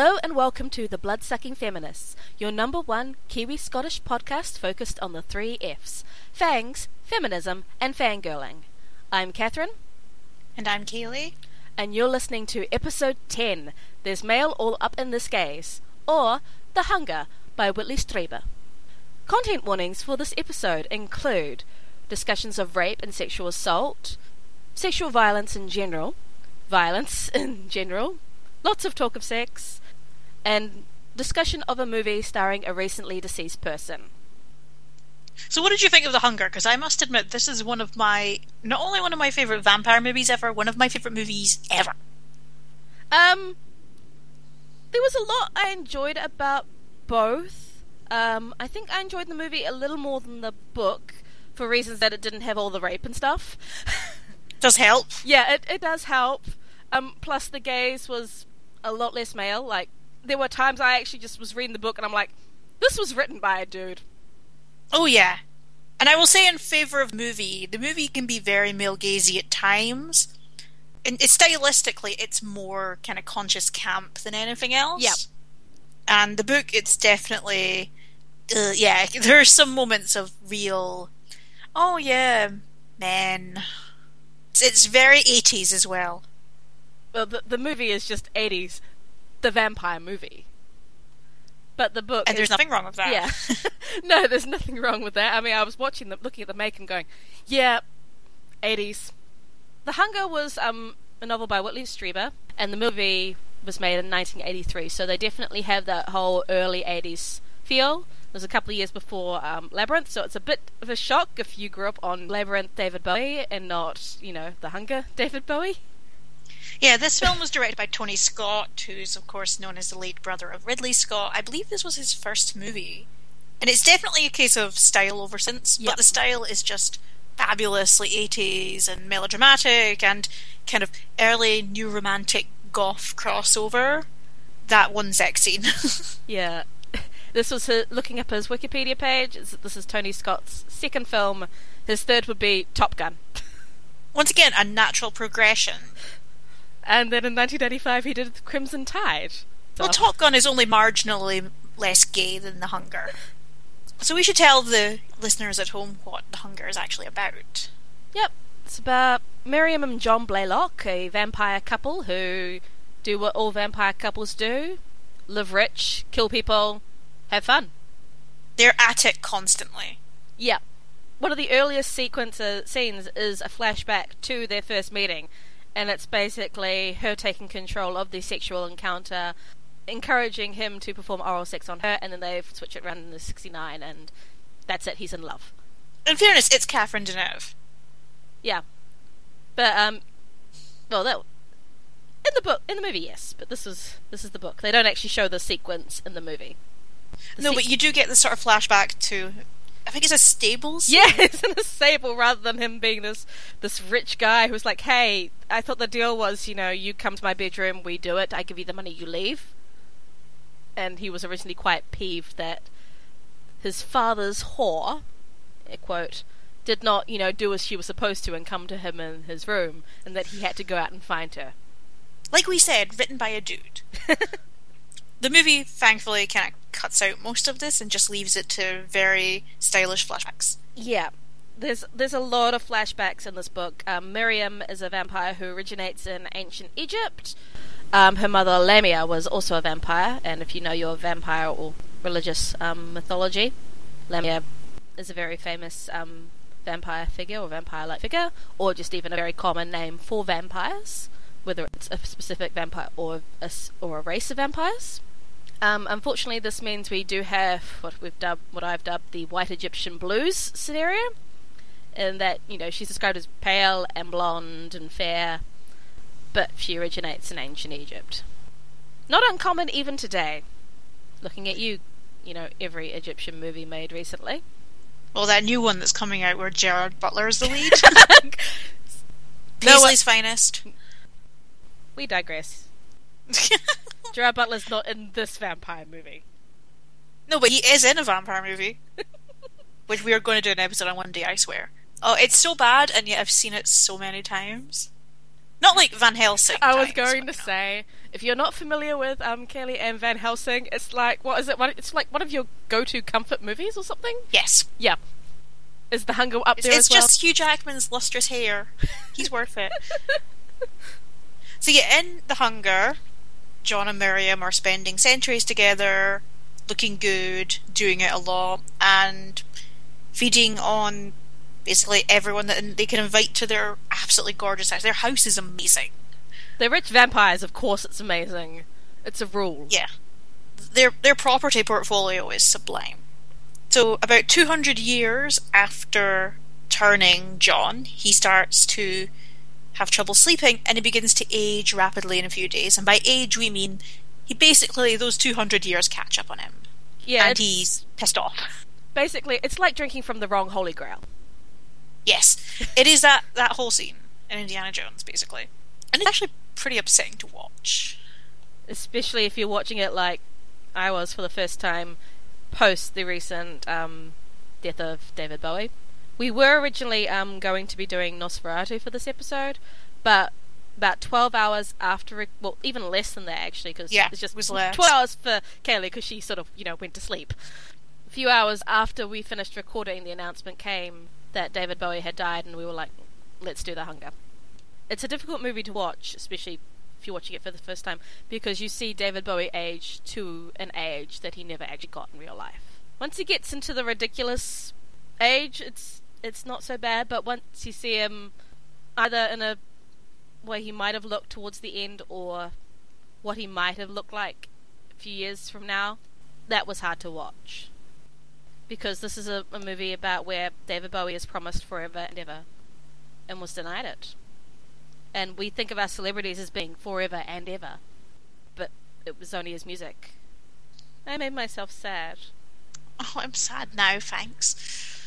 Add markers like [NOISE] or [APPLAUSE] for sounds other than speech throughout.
Hello and welcome to The Bloodsucking Feminists, your number one Kiwi Scottish podcast focused on the three F's fangs, feminism, and fangirling. I'm Catherine. And I'm Kaylee. And you're listening to episode 10 There's Mail All Up in This Gaze, or The Hunger by Whitley Strieber. Content warnings for this episode include discussions of rape and sexual assault, sexual violence in general, violence [LAUGHS] in general, lots of talk of sex, and discussion of a movie starring a recently deceased person. So, what did you think of The Hunger? Because I must admit, this is one of my not only one of my favorite vampire movies ever, one of my favorite movies ever. Um, there was a lot I enjoyed about both. Um, I think I enjoyed the movie a little more than the book for reasons that it didn't have all the rape and stuff. [LAUGHS] does help. Yeah, it it does help. Um, plus the gaze was a lot less male. Like there were times I actually just was reading the book and I'm like, this was written by a dude. Oh yeah. And I will say in favor of movie, the movie can be very male gazy at times. And it's stylistically it's more kind of conscious camp than anything else. Yep. And the book it's definitely uh, yeah, [LAUGHS] there are some moments of real oh yeah, men. It's, it's very 80s as well. Well, the, the movie is just 80s the vampire movie. But the book, and there's is, nothing wrong with that. Yeah, [LAUGHS] no, there's nothing wrong with that. I mean, I was watching the, looking at the make and going, yeah, 80s. The Hunger was um, a novel by Whitley Strieber, and the movie was made in 1983. So they definitely have that whole early 80s feel. It was a couple of years before um, Labyrinth, so it's a bit of a shock if you grew up on Labyrinth David Bowie and not, you know, The Hunger [LAUGHS] David Bowie. Yeah, this film was directed by Tony Scott, who's of course known as the late brother of Ridley Scott. I believe this was his first movie. And it's definitely a case of style over since, yep. but the style is just fabulously 80s and melodramatic and kind of early new romantic goth crossover. That one sex scene. [LAUGHS] yeah. [LAUGHS] This was his, looking up his Wikipedia page. This is Tony Scott's second film. His third would be Top Gun. [LAUGHS] Once again, a natural progression and then in 1995 he did Crimson Tide. So. Well, oh. Top Gun is only marginally less gay than The Hunger. So we should tell the listeners at home what The Hunger is actually about. Yep, it's about Miriam and John Blaylock, a vampire couple who do what all vampire couples do live rich, kill people, have fun. They're at it constantly. Yep. One of the earliest sequences scenes is a flashback to their first meeting and it's basically her taking control of the sexual encounter, encouraging him to perform oral sex on her, and then they switch it around in the 69, and that's it, he's in love. In fairness, it's Catherine Deneuve. Yeah. But, um, well, that. In the book, in the movie, yes, but this is this is the book. They don't actually show the sequence in the movie. The no, se- but you do get the sort of flashback to I think it's a stables. Yeah, it's in a stable rather than him being this this rich guy who's like, "Hey, I thought the deal was, you know, you come to my bedroom, we do it, I give you the money, you leave." And he was originally quite peeved that his father's whore, quote, did not, you know, do as she was supposed to and come to him in his room, and that he had to go out and find her. Like we said, written by a dude. [LAUGHS] the movie, thankfully, kind of cuts out most of this and just leaves it to very stylish flashbacks. Yeah. There's there's a lot of flashbacks in this book. Um, Miriam is a vampire who originates in ancient Egypt. Um, her mother Lamia was also a vampire, and if you know your vampire or religious um, mythology, Lamia is a very famous um, vampire figure or vampire-like figure, or just even a very common name for vampires, whether it's a specific vampire or a, or a race of vampires. Um, unfortunately, this means we do have what we've dubbed, what I've dubbed the White Egyptian Blues scenario, in that you know she's described as pale and blonde and fair, but she originates in ancient Egypt. Not uncommon even today. Looking at you, you know every Egyptian movie made recently. Well, that new one that's coming out where Gerard Butler is the lead. [LAUGHS] Paisley's no, finest. We digress. [LAUGHS] Gerard Butler's not in this vampire movie. No, but he is in a vampire movie. [LAUGHS] which we are going to do an episode on one day, I swear. Oh, it's so bad, and yet I've seen it so many times. Not like Van Helsing. I was going to say, if you're not familiar with um, Kaylee and Van Helsing, it's like what is it? It's like one of your go-to comfort movies or something. Yes. Yeah. Is the hunger up there it's, as well? just Hugh Jackman's lustrous hair. He's worth it. [LAUGHS] So yeah, in the hunger, John and Miriam are spending centuries together, looking good, doing it a lot, and feeding on basically everyone that they can invite to their absolutely gorgeous house. Their house is amazing. They're rich vampires, of course it's amazing. It's a rule. Yeah. Their their property portfolio is sublime. So about 200 years after turning John, he starts to have trouble sleeping and he begins to age rapidly in a few days. And by age we mean he basically those 200 years catch up on him. Yeah, and he's pissed off. Basically, it's like drinking from the wrong holy grail. Yes, it is that that whole scene in Indiana Jones, basically, and it's actually pretty upsetting to watch. Especially if you're watching it like I was for the first time post the recent um, death of David Bowie. We were originally um, going to be doing Nosferatu for this episode, but about 12 hours after, well, even less than that actually, because yeah, it's just it was less. 12 hours for Kaylee because she sort of, you know, went to sleep. A few hours after we finished recording, the announcement came that David Bowie had died, and we were like, let's do The Hunger. It's a difficult movie to watch, especially if you're watching it for the first time, because you see David Bowie age to an age that he never actually got in real life. Once he gets into the ridiculous age, it's it's not so bad, but once you see him either in a way he might have looked towards the end or what he might have looked like a few years from now, that was hard to watch because this is a, a movie about where David Bowie is promised forever and ever and was denied it. And we think of our celebrities as being forever and ever, but it was only his music. I made myself sad. Oh, I'm sad now, thanks.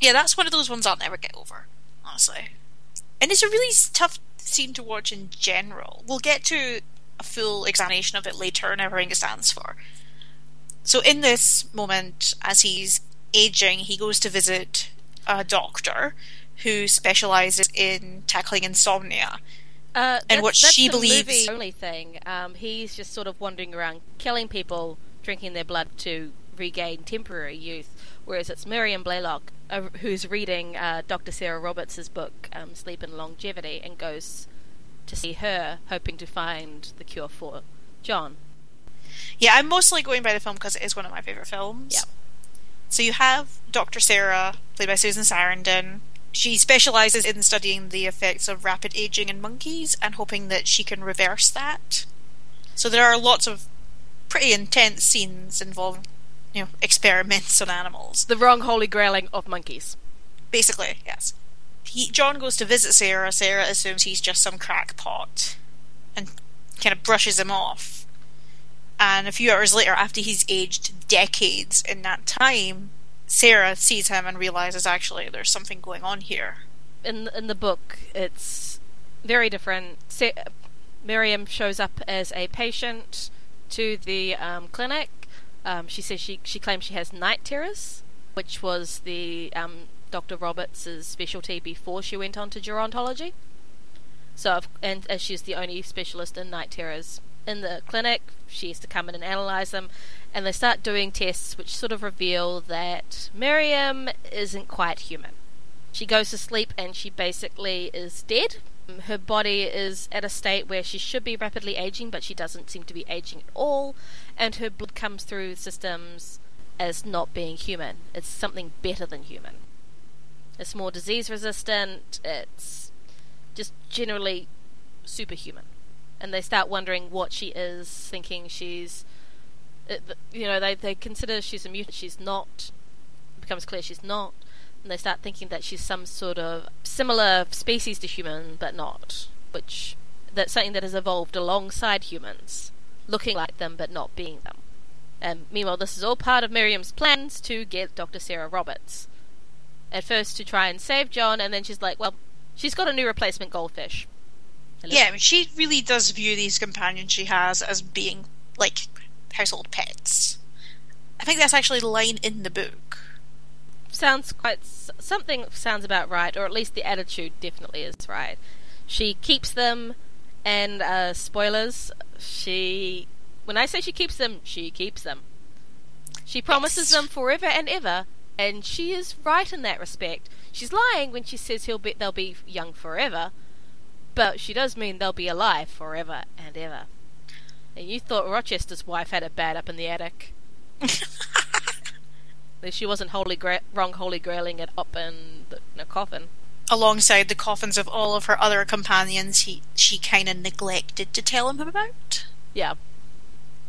Yeah, that's one of those ones I'll never get over, honestly. And it's a really tough scene to watch in general. We'll get to a full examination of it later and everything it stands for. So in this moment, as he's aging, he goes to visit a doctor who specializes in tackling insomnia. Uh, and what she believes only thing. Um, he's just sort of wandering around, killing people, drinking their blood to regain temporary youth. Whereas it's Miriam Blaylock uh, who's reading uh, Dr. Sarah Roberts' book, um, Sleep and Longevity, and goes to see her, hoping to find the cure for John. Yeah, I'm mostly going by the film because it is one of my favorite films. Yeah. So you have Dr. Sarah, played by Susan Sarandon. She specializes in studying the effects of rapid aging in monkeys and hoping that she can reverse that. So there are lots of pretty intense scenes involving, you know, experiments on animals. The wrong holy grailing of monkeys. Basically, yes. He, John goes to visit Sarah. Sarah assumes he's just some crackpot and kind of brushes him off and a few hours later, after he's aged decades in that time, Sarah sees him and realizes actually there's something going on here. In in the book, it's very different. Sa- Miriam shows up as a patient to the um, clinic. Um, she says she she claims she has night terrors, which was the um, Dr. Roberts' specialty before she went on to gerontology. So, and as she's the only specialist in night terrors in the clinic. She has to come in and analyze them, and they start doing tests which sort of reveal that Miriam isn't quite human. She goes to sleep and she basically is dead, her body is at a state where she should be rapidly aging, but she doesn't seem to be aging at all, and her blood comes through systems as not being human. It's something better than human. It's more disease resistant, it's just generally superhuman. And they start wondering what she is, thinking she's. Uh, you know, they, they consider she's a mutant. She's not. It becomes clear she's not and they start thinking that she's some sort of similar species to human, but not. Which that's something that has evolved alongside humans, looking like them but not being them. And meanwhile, this is all part of Miriam's plans to get Dr. Sarah Roberts. At first, to try and save John, and then she's like, well, she's got a new replacement goldfish. Yeah, I mean, she really does view these companions she has as being like household pets. I think that's actually the line in the book sounds quite something sounds about right, or at least the attitude definitely is right. She keeps them, and uh, spoilers. She, when I say she keeps them, she keeps them. She promises yes. them forever and ever, and she is right in that respect. She's lying when she says he'll be they'll be young forever, but she does mean they'll be alive forever and ever. And you thought Rochester's wife had it bad up in the attic. [LAUGHS] she wasn't holy gra- wrong holy grailing it up in, the, in a coffin. Alongside the coffins of all of her other companions, he she kind of neglected to tell him about. Yeah.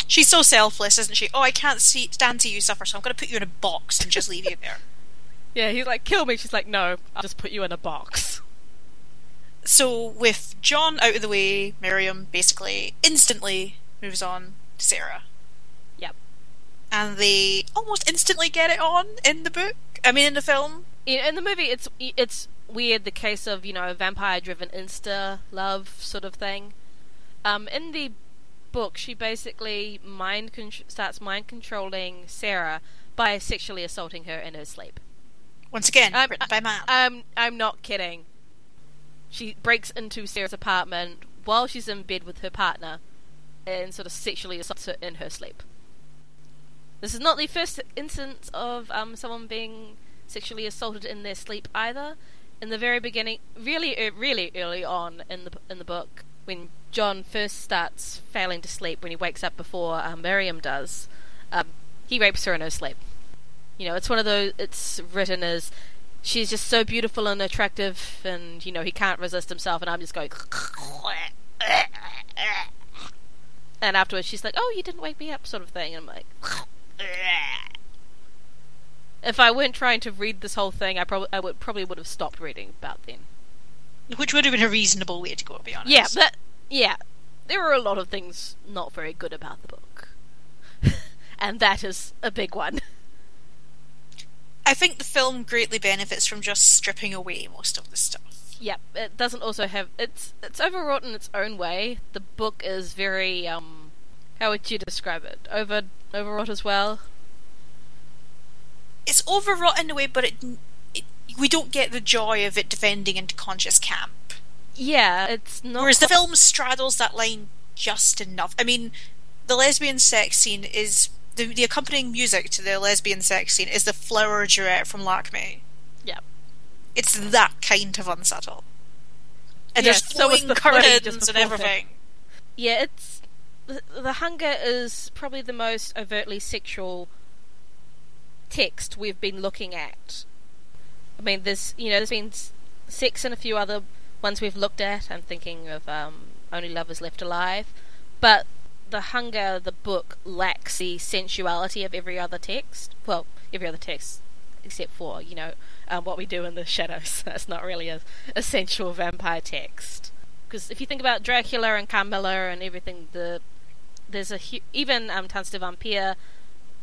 She's so selfless, isn't she? Oh, I can't see stand to you suffer, so I'm going to put you in a box and just leave you [LAUGHS] there. Yeah, he's like, kill me. She's like, no, I'll just put you in a box. So, with John out of the way, Miriam basically instantly moves on to Sarah Yep. and they almost instantly get it on in the book. I mean, in the film. In, in the movie, it's it's weird the case of you know vampire-driven insta love sort of thing. Um, in the book, she basically mind con- starts mind controlling Sarah by sexually assaulting her in her sleep. Once again, um, written by. I'm I'm not kidding. She breaks into Sarah's apartment while she's in bed with her partner, and sort of sexually assaults her in her sleep. This is not the first instance of um, someone being sexually assaulted in their sleep either. In the very beginning, really, really early on in the in the book, when John first starts failing to sleep, when he wakes up before um, Miriam does, um, he rapes her in her sleep. You know, it's one of those. It's written as she's just so beautiful and attractive, and you know he can't resist himself, and I'm just going. [LAUGHS] And afterwards, she's like, "Oh, you didn't wake me up," sort of thing. And I'm like, [LAUGHS] if I weren't trying to read this whole thing, I probably I would probably would have stopped reading about then. Which would have been a reasonable way to go, to be honest. Yeah, but yeah, there are a lot of things not very good about the book, [LAUGHS] and that is a big one. I think the film greatly benefits from just stripping away most of the stuff. Yep, it doesn't also have it's it's overwrought in its own way. The book is very um how would you describe it? Over overwrought as well. It's overwrought in a way, but it, it we don't get the joy of it defending into conscious camp. Yeah, it's not. Whereas the film straddles that line just enough. I mean, the lesbian sex scene is the, the accompanying music to the lesbian sex scene is the flower duet from Lakme. Yeah, it's that kind of unsubtle. And yeah, there's flowing so the curtains and everything. Yeah, it's the, hunger is probably the most overtly sexual text we've been looking at. I mean, there's you know there's been sex and a few other ones we've looked at. I'm thinking of um, Only Lovers Left Alive, but the hunger the book lacks the sensuality of every other text. Well, every other text except for you know um, what we do in the shadows. [LAUGHS] That's not really a, a sensual vampire text. Because if you think about Dracula and Carmilla and everything, the there's a even um, Tanz der Vampire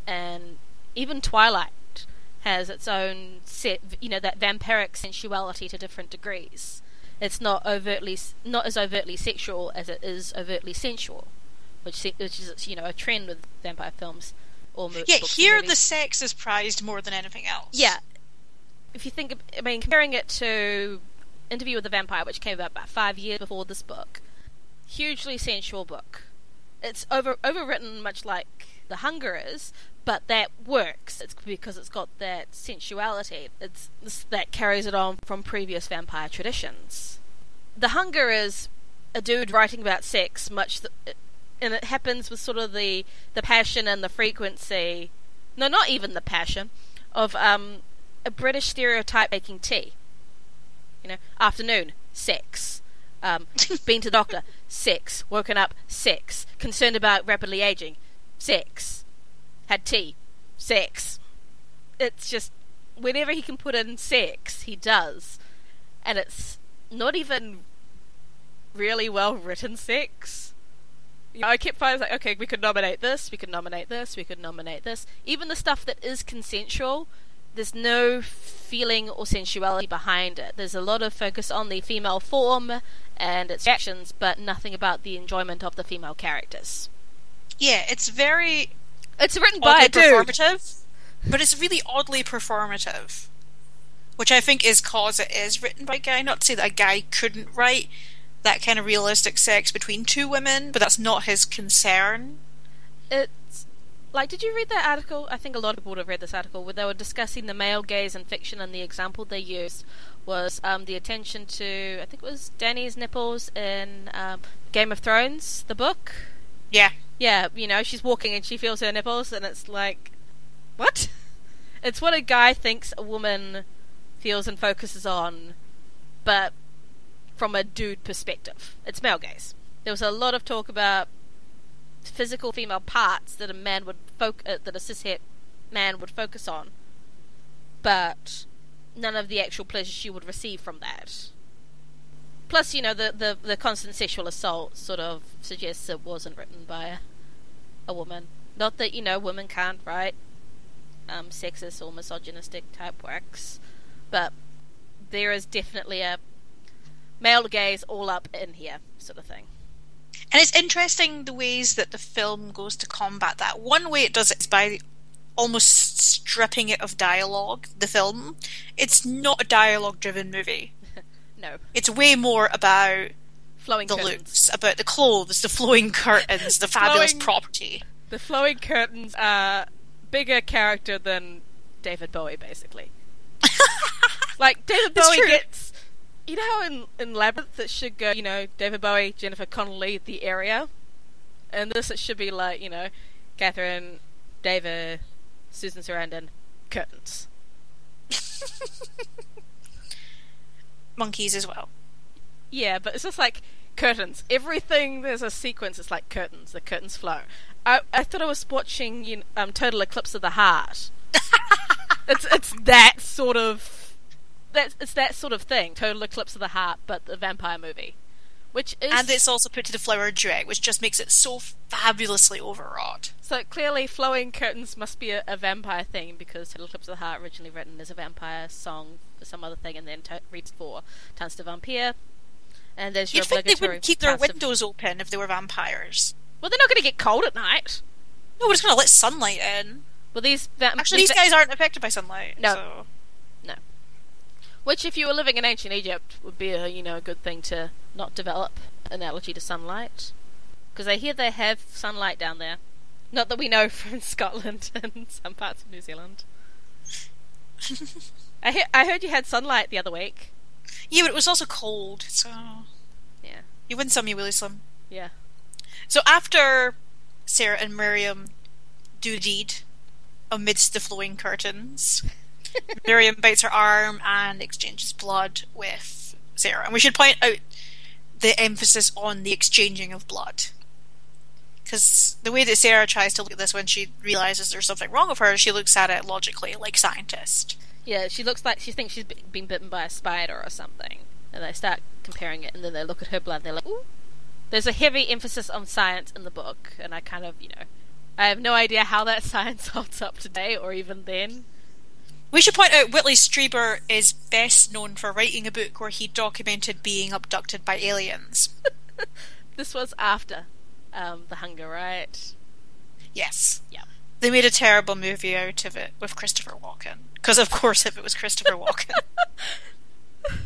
and even Twilight has its own set, you know, that vampiric sensuality to different degrees. It's not overtly, not as overtly sexual as it is overtly sensual, which which is you know a trend with vampire films. Or yeah, here the sex is prized more than anything else. Yeah, if you think, I mean, comparing it to Interview with the Vampire, which came out about five years before this book, hugely sensual book it's over overwritten much like The Hunger is, but that works. It's because it's got that sensuality. It's that carries it on from previous vampire traditions. The Hunger is a dude writing about sex, much, th- and it happens with sort of the the passion and the frequency. No, not even the passion of um, a British stereotype making tea. You know, afternoon, sex. Um, [LAUGHS] been to the doctor, sex. Woken up, sex. Concerned about rapidly aging, sex. Had tea, sex. It's just whenever he can put in sex, he does, and it's not even really well written sex. You know, I kept finding like, okay, we could nominate this, we could nominate this, we could nominate this. Even the stuff that is consensual, there's no feeling or sensuality behind it. There's a lot of focus on the female form and its actions, but nothing about the enjoyment of the female characters. Yeah, it's very. It's written by a dude. performative, but it's really oddly performative, which I think is cause it is written by a guy. Not to say that a guy couldn't write that kind of realistic sex between two women, but that's not his concern. It's like, did you read that article? I think a lot of people would have read this article where they were discussing the male gaze in fiction, and the example they used was um, the attention to, I think it was Dany's nipples in um, Game of Thrones, the book. Yeah. Yeah, you know, she's walking and she feels her nipples, and it's like, what? [LAUGHS] It's what a guy thinks a woman feels and focuses on, but from a dude perspective. It's male gaze. There was a lot of talk about physical female parts that a man would foc- uh, that a cishet man would focus on, but none of the actual pleasure she would receive from that. Plus, you know, the, the, the constant sexual assault sort of suggests it wasn't written by a, a woman. Not that, you know, women can't write um, sexist or misogynistic type works, but there is definitely a male gaze all up in here, sort of thing. And it's interesting the ways that the film goes to combat that. One way it does it is by almost stripping it of dialogue, the film. It's not a dialogue driven movie. No. It's way more about flowing the curtains. looks, about the clothes, the flowing curtains, the [LAUGHS] fabulous Flowing- property. The flowing curtains are bigger character than David Bowie, basically. [LAUGHS] like David Bowie gets, you know, how in in Labyrinth it should go, you know, David Bowie, Jennifer Connelly, the area, and this it should be like, you know, Catherine, David, Susan Sarandon, curtains. [LAUGHS] Monkeys as well. Yeah, but it's just like curtains. Everything there's a sequence. It's like curtains. The curtains flow. I I thought I was watching you know, um Total Eclipse of the Heart. [LAUGHS] it's it's that sort of that it's that sort of thing. Total Eclipse of the Heart, but the vampire movie, which is And it's also put to the flower duet, which just makes it so fabulously overwrought. so clearly flowing curtains must be a, a vampire thing because Total Eclipse of the Heart originally written as a vampire song some other thing, and then to- reads for Tanz der Vampire. And there's your You'd think they wouldn't keep their cast of- windows open if they were vampires. Well, they're not going to get cold at night. No, we're just going to let sunlight in. Well, these va- Actually, these va- guys aren't affected by sunlight. No. so- which, if you were living in ancient Egypt, would be a you know a good thing to not develop an allergy to sunlight, because I hear they have sunlight down there. Not that we know [LAUGHS] from Scotland and some parts of New Zealand. [LAUGHS] I he- I heard you had sunlight the other week. Yeah, but it was also cold, so Yeah, you win some, you lose some. yeah. So after Sarah and Miriam do the deed amidst the flowing curtains, [LAUGHS] Miriam bites her arm and exchanges blood with Sarah. And we should point out the emphasis on the exchanging of blood. Because the way that Sarah tries to look at this when she realizes there's something wrong with her, she looks at it logically, like scientist. Yeah, she looks like she thinks she's been bitten by a spider or something. And they start comparing it, and then they look at her blood and they're like, ooh. There's a heavy emphasis on science in the book, and I kind of, you know, I have no idea how that [LAUGHS] science holds up today or even then. We should point out Whitley Strieber is best known for writing a book where he documented being abducted by aliens. [LAUGHS] This was after um, The Hunger, right? Yes. Yeah. They made a terrible movie out of it with Christopher Walken. Because, of course, if it was Christopher Walken. [LAUGHS]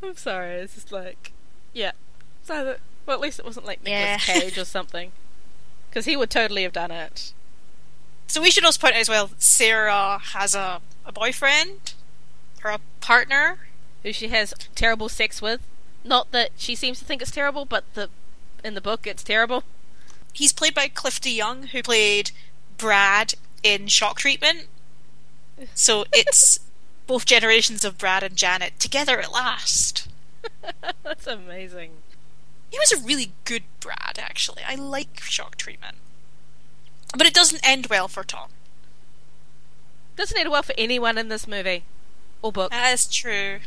I'm sorry, it's just like, yeah. So, that, well, at least it wasn't like Nicolas Yeah. Cage or something. Because he would totally have done it. so we should also point out as well Sarah has a, a boyfriend, or a partner. Who she has terrible sex with. Not that she seems to think it's terrible, but the in the book it's terrible. He's played by Cliff Young, who played Brad in Shock Treatment. So it's [LAUGHS] both generations of Brad and Janet together at last. [LAUGHS] That's amazing. He was a really good Brad, actually. I like Shock Treatment. But it doesn't end well for Tom. Doesn't end well for anyone in this movie or book. That's true.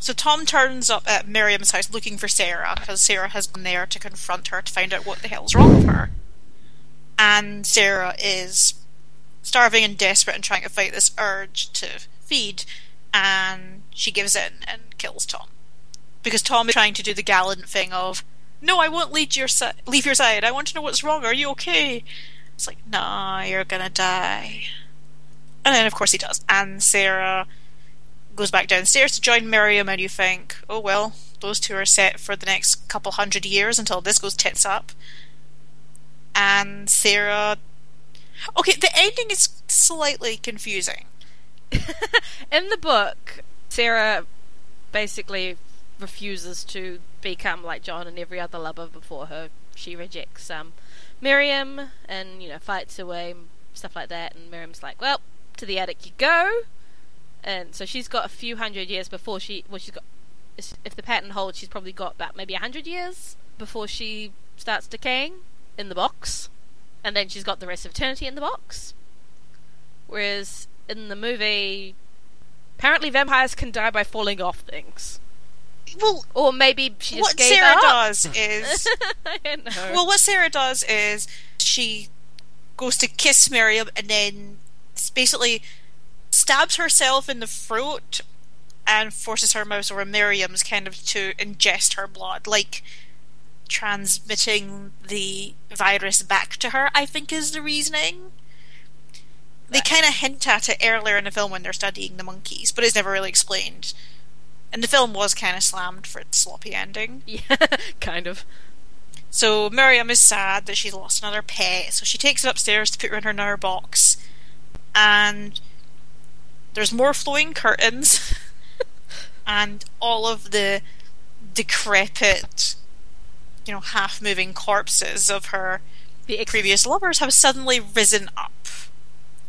So Tom turns up at Miriam's house looking for Sarah because Sarah has gone there to confront her to find out what the hell's wrong with her. And Sarah is starving and desperate and trying to fight this urge to feed, and she gives in and kills Tom because Tom is trying to do the gallant thing of, "No, I won't leave your si- leave your side. I want to know what's wrong. Are you okay?" It's like, "Nah, you're gonna die." And then, of course, he does. And Sarah goes back downstairs to join Miriam, and you think, "Oh well, those two are set for the next couple hundred years until this goes tits up." And Sarah, okay, the ending is slightly confusing. [LAUGHS] in the book, Sarah basically refuses to become like John and every other lover before her. She rejects um, Miriam and you know fights away stuff like that. And Miriam's like, "Well, to the attic you go." And so she's got a few hundred years before she. Well, she's got. If the pattern holds, she's probably got about maybe a hundred years before she starts decaying in the box, and then she's got the rest of eternity in the box. Whereas in the movie, apparently vampires can die by falling off things. Well, or maybe she just what gave Sarah up. does [LAUGHS] is I know. well, what Sarah does is she goes to kiss Miriam and then basically stabs herself in the throat and forces her mouth over Miriam's kind of to ingest her blood, like transmitting the virus back to her. I think is the reasoning. They kind of hint at it earlier in the film when they're studying the monkeys, but it's never really explained. And the film was kind of slammed for its sloppy ending. [LAUGHS] yeah, kind of. So Miriam is sad that she's lost another pet, so she takes it upstairs to put her in her another box. And there's more flowing curtains [LAUGHS] and all of the decrepit, you know, half moving corpses of her The ex- previous lovers have suddenly risen up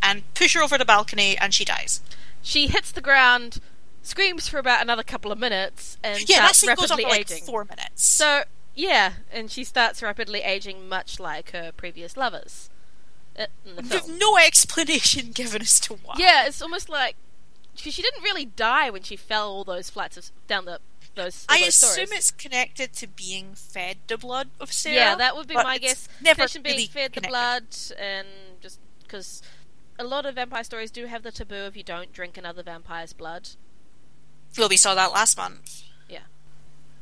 and push her over the balcony and she dies. she hits the ground, screams for about another couple of minutes, and Yeah, that starts scene goes on rapidly for like aging. four minutes. So yeah, and she starts rapidly aging, much like her previous lovers uh, the There's no explanation [LAUGHS] given as to why. Yeah, it's almost like she, she didn't really die when she fell all those flights of down the those. I those assume stories. it's connected to being fed the blood of Sarah. Yeah, that would be my guess. Never being really fed the blood, and just because a lot of vampire stories do have the taboo if you don't drink another vampire's blood. Well, we saw that last month.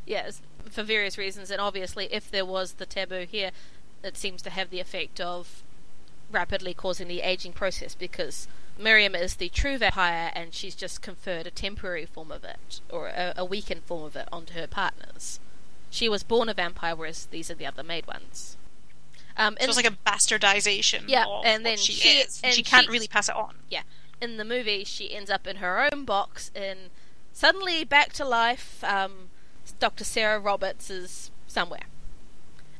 Yeah, it's for various reasons, and obviously, if there was the taboo here, it seems to have the effect of rapidly causing the aging process because Miriam is the true vampire, and she's just conferred a temporary form of it or a, a weakened form of it onto her partners. She was born a vampire, whereas these are the other made ones. Um, So it's like a bastardization Yeah, of and then she, she- is. and she can't she- really pass it on. Yeah, in the movie, she ends up in her own box and suddenly back to life. Um, Dr. Sarah Roberts is somewhere.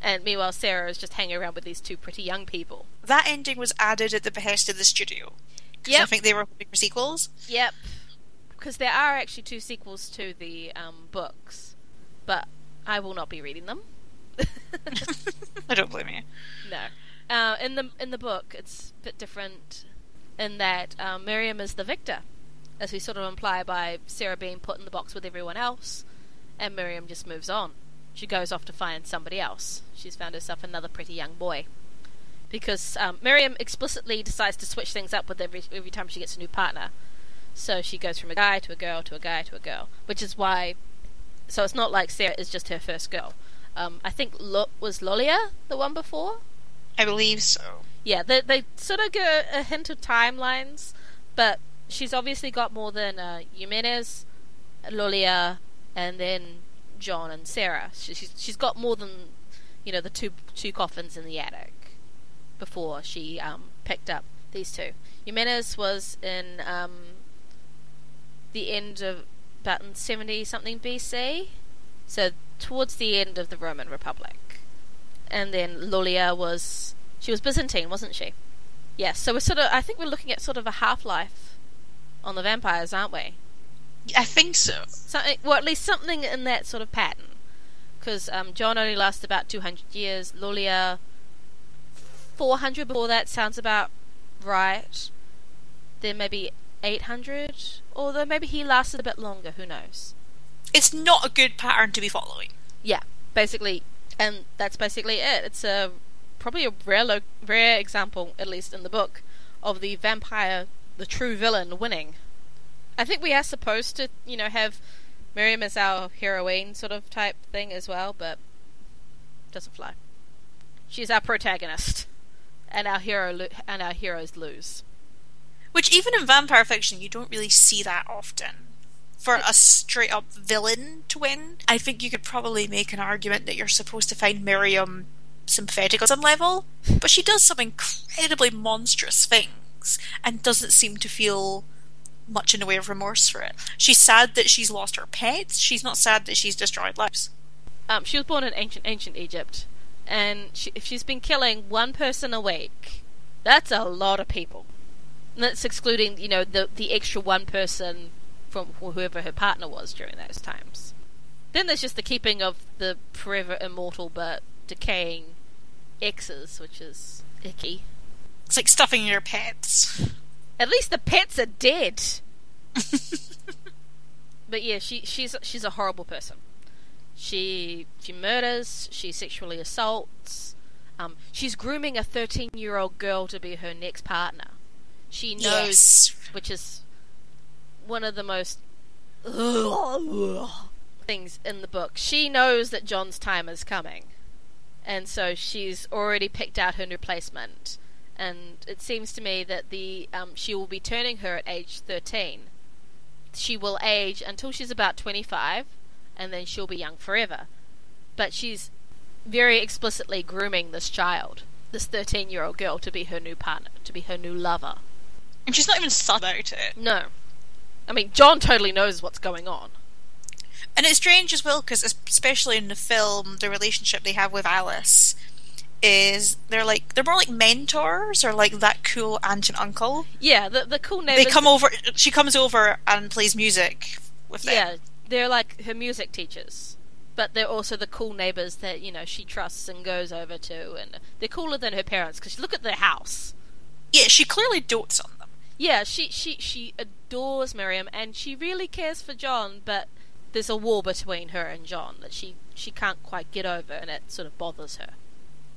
And meanwhile, Sarah is just hanging around with these two pretty young people. That ending was added at the behest of the studio. 'Cause I think they were hoping for sequels. Yep. Because there are actually two sequels to the um, books, but I will not be reading them. [LAUGHS] [LAUGHS] I don't blame you. No. Uh, in the in the book, it's a bit different in that um, Miriam is the victor, as we sort of imply by Sarah being put in the box with everyone else, and Miriam just moves on. She goes off to find somebody else. She's found herself another pretty young boy. Because um, Miriam explicitly decides to switch things up with every every time she gets a new partner. So she goes from a guy to a girl to a guy to a girl, which is why. So it's not like Sarah is just her first girl. Um, I think Lo- was Lollia the one before. I believe so. Yeah, they they sort of give a hint of timelines, but she's obviously got more than uh, Eumenes, Lollia, and then John and Sarah. She, she's she's got more than you know the two two coffins in the attic before she um, picked up these two. Eumenes was in um, the end of about seventy something BC, So towards the end of the Roman Republic, and then Lollia was she was Byzantine, wasn't she? Yes. So we're sort of I think we're looking at sort of a half life on the vampires, aren't we? I think so. Something, well, at least something in that sort of pattern. Because um, John only lasted about 200 years. Lollia, 400 before that sounds about right. Then maybe 800. Although maybe he lasted a bit longer, who knows? It's not a good pattern to be following. Yeah, basically. And that's basically it. It's a probably a rare, lo- rare example, at least in the book, of the vampire, the true villain, winning. I think we are supposed to, you know, have Miriam as our heroine sort of type thing as well, but doesn't fly. She's our protagonist, and our hero lo- and our heroes lose. Which even in vampire fiction, you don't really see that often. For a straight up villain to win, I think you could probably make an argument that you're supposed to find Miriam sympathetic on some level, but she does some incredibly monstrous things and doesn't seem to feel much in the way of remorse for it. She's sad that she's lost her pets. She's not sad that she's destroyed lives. Um, she was born in ancient ancient Egypt, and she, if she's been killing one person a week, that's a lot of people. And that's excluding, you know, the the extra one person from whoever her partner was during those times. Then there's just the keeping of the forever immortal but decaying exes, which is icky. It's like stuffing your pets. At least the pets are dead. [LAUGHS] but yeah, she she's she's a horrible person. She she murders. She sexually assaults. Um, she's grooming a thirteen-year-old girl to be her next partner. She knows, Yes. which is one of the most things in the book. She knows that John's time is coming, and so she's already picked out her replacement. And it seems to me that the um, she will be turning her at age thirteen. She will age until she's about twenty-five, and then she'll be young forever. But she's very explicitly grooming this child, this thirteen-year-old girl, to be her new partner, to be her new lover. And she's not even sad about it. No. I mean, John totally knows what's going on. And it's strange as well because, especially in the film, the relationship they have with Alice is they're like they're more like mentors or like that cool aunt and uncle. Yeah, the the cool neighbors. They come over. She comes over and plays music with them. Yeah, they're like her music teachers, but they're also the cool neighbors that you know she trusts and goes over to, and they're cooler than her parents because look at their house. Yeah, she clearly dotes on them. Yeah, she she she adores Miriam, and she really cares for John, but there's a war between her and John that she she can't quite get over, and it sort of bothers her.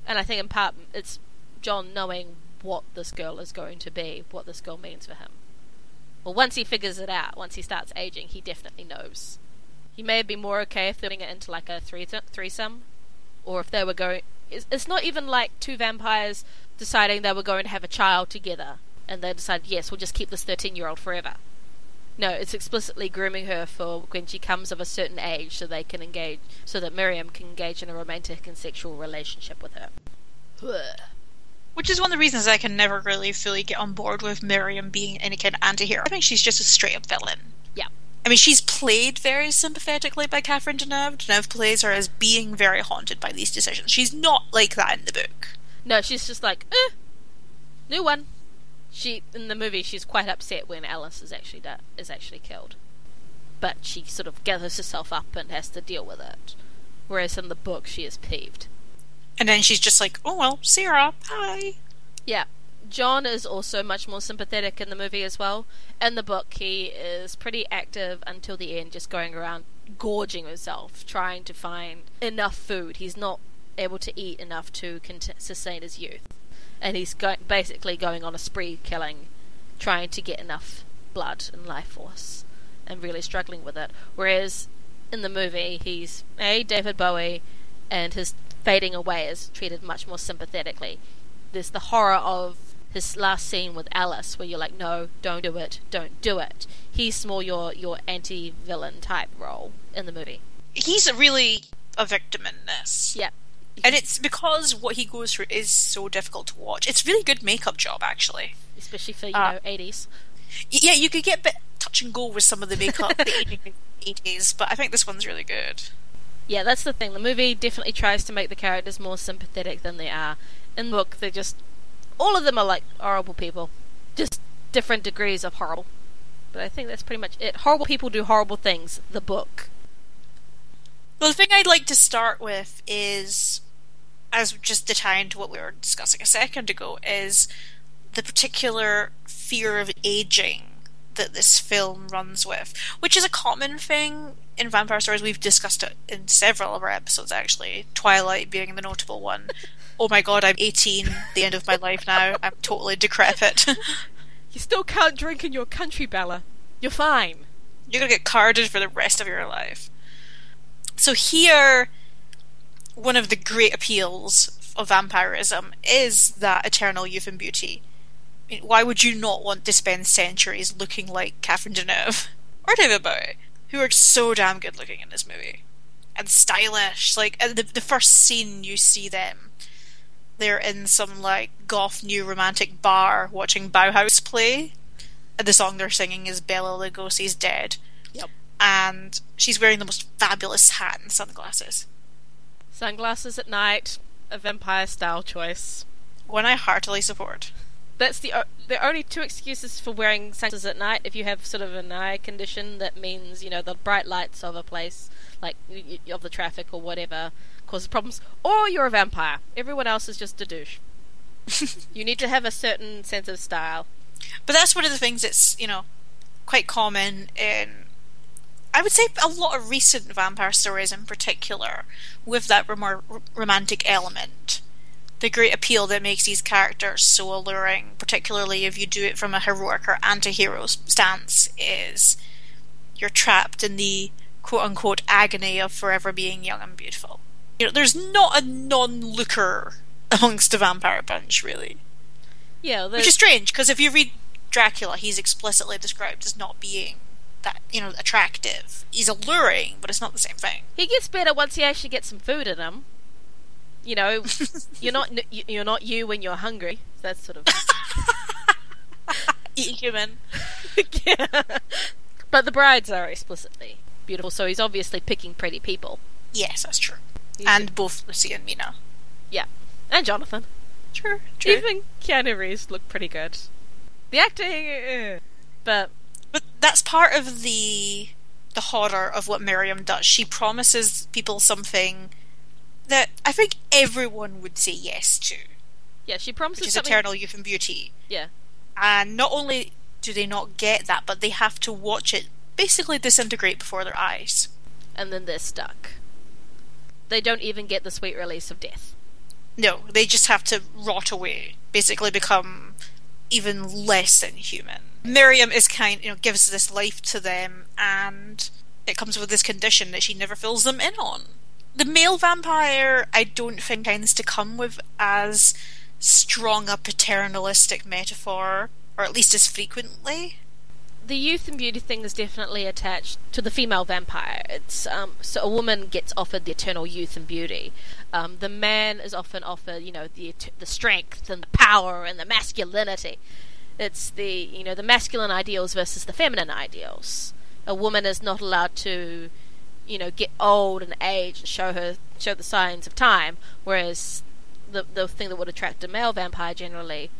And I think in part it's John knowing what this girl is going to be, what this girl means for him. Well, once he figures it out, once he starts aging, he definitely knows. He may be more okay if they're putting it into like a three threesome, or if they were going. It's, it's not even like two vampires deciding they were going to have a child together, and they decide, yes, we'll just keep this thirteen-year-old forever. No, it's explicitly grooming her for when she comes of a certain age, so they can engage, so that Miriam can engage in a romantic and sexual relationship with her. Which is one of the reasons I can never really fully get on board with Miriam being any kind of anti-hero. I think she's just a straight up villain. Yeah. I mean, she's played very sympathetically by Catherine Deneuve. Deneuve plays her as being very haunted by these decisions. She's not like that in the book. No, she's just like, eh, new one. She in the movie, she's quite upset when Alice is actually da- is actually killed, but she sort of gathers herself up and has to deal with it. Whereas in the book, she is peeved. And then she's just like, oh well, Sarah, hi. Yeah. John is also much more sympathetic in the movie as well. In the book, he is pretty active until the end, just going around gorging himself, trying to find enough food. He's not able to eat enough to cont- sustain his youth. And he's go- basically going on a spree killing, trying to get enough blood and life force, and really struggling with it. Whereas in the movie, he's a David Bowie, and his fading away is treated much more sympathetically. There's the horror of his last scene with Alice, where you're like, no, don't do it, don't do it. He's more your your anti-villain type role in the movie. He's a really a victim in this. Yep. And it's because what he goes through is so difficult to watch. It's really good makeup job, actually. especially for you Uh, know 80s. Yeah, you could get a bit touch and go with some of the makeup the 80s, but I think this one's really good. Yeah, that's the thing. The movie definitely tries to make the characters more sympathetic than they are. In the book, they're just all of them are like horrible people, just different degrees of horrible. But I think that's pretty much it. Horrible people do horrible things. The book. Well, the thing I'd like to start with is, as just to tie into what we were discussing a second ago, is the particular fear of aging that this film runs with, which is a common thing in vampire stories. We've discussed it in several of our episodes, actually. Twilight being the notable one. oh my god, I'm 18, the end of my life now. I'm totally decrepit. [LAUGHS] you still can't drink in your country, Bella. You're fine. You're gonna get carded for the rest of your life. So here, one of the great appeals of vampirism is that eternal youth and beauty why would you not want to spend centuries looking like Catherine Deneuve [LAUGHS] or David Bowie, who are so damn good looking in this movie and stylish? Like the the first scene you see them, they're in some like goth new romantic bar watching Bauhaus play, and the song they're singing is Bela Lugosi's "Dead." Yep. And she's wearing the most fabulous hat and sunglasses. Sunglasses at night, a vampire style choice. One I heartily support that's the uh, the only two excuses for wearing sunglasses at night. If you have sort of an eye condition, that means you know the bright lights of a place, like of the traffic or whatever, causes problems. Or you're a vampire. Everyone else is just a douche. [LAUGHS] you need to have a certain sense of style. But that's one of the things that's you know quite common in. I would say a lot of recent vampire stories, in particular, with that more romantic element the great appeal that makes these characters so alluring, particularly if you do it from a heroic or anti-hero stance, is you're trapped in the quote unquote agony of forever being young and beautiful. You know, there's not a non-looker amongst the vampire bunch, really. Yeah, which is strange because if you read Dracula, he's explicitly described as not being that you know attractive. He's alluring, but it's not the same thing. He gets better once he actually gets some food in him. You know, [LAUGHS] you're not you're not you when you're hungry. That's sort of [LAUGHS] human. yeah. [LAUGHS] But the brides are explicitly beautiful, so he's obviously picking pretty people. Yes, that's true. He's and both Lucy and Mina. Yeah, and Jonathan. True, true. Even Keanu Reeves looked pretty good. The acting, uh, but but that's part of the the horror of what Miriam does. She promises people something that I think everyone would say yes to. Yeah, she promises which is something... Eternal Youth and Beauty. Yeah. And not only do they not get that, but they have to watch it basically disintegrate before their eyes. And then they're stuck. They don't even get the sweet release of death. No, they just have to rot away, basically become even less than human. Miriam is kind, you know, gives this life to them, and it comes with this condition that she never fills them in on the male vampire, I don't think tends to come with as strong a paternalistic metaphor, or at least as frequently. The youth and beauty thing is definitely attached to the female vampire. It's um, so a woman gets offered the eternal youth and beauty. Um, the man is often offered, you know, the the strength and the power and the masculinity. It's the you know the masculine ideals versus the feminine ideals. A woman is not allowed to you know get old and age and show her show the signs of time whereas the the thing that would attract a male vampire generally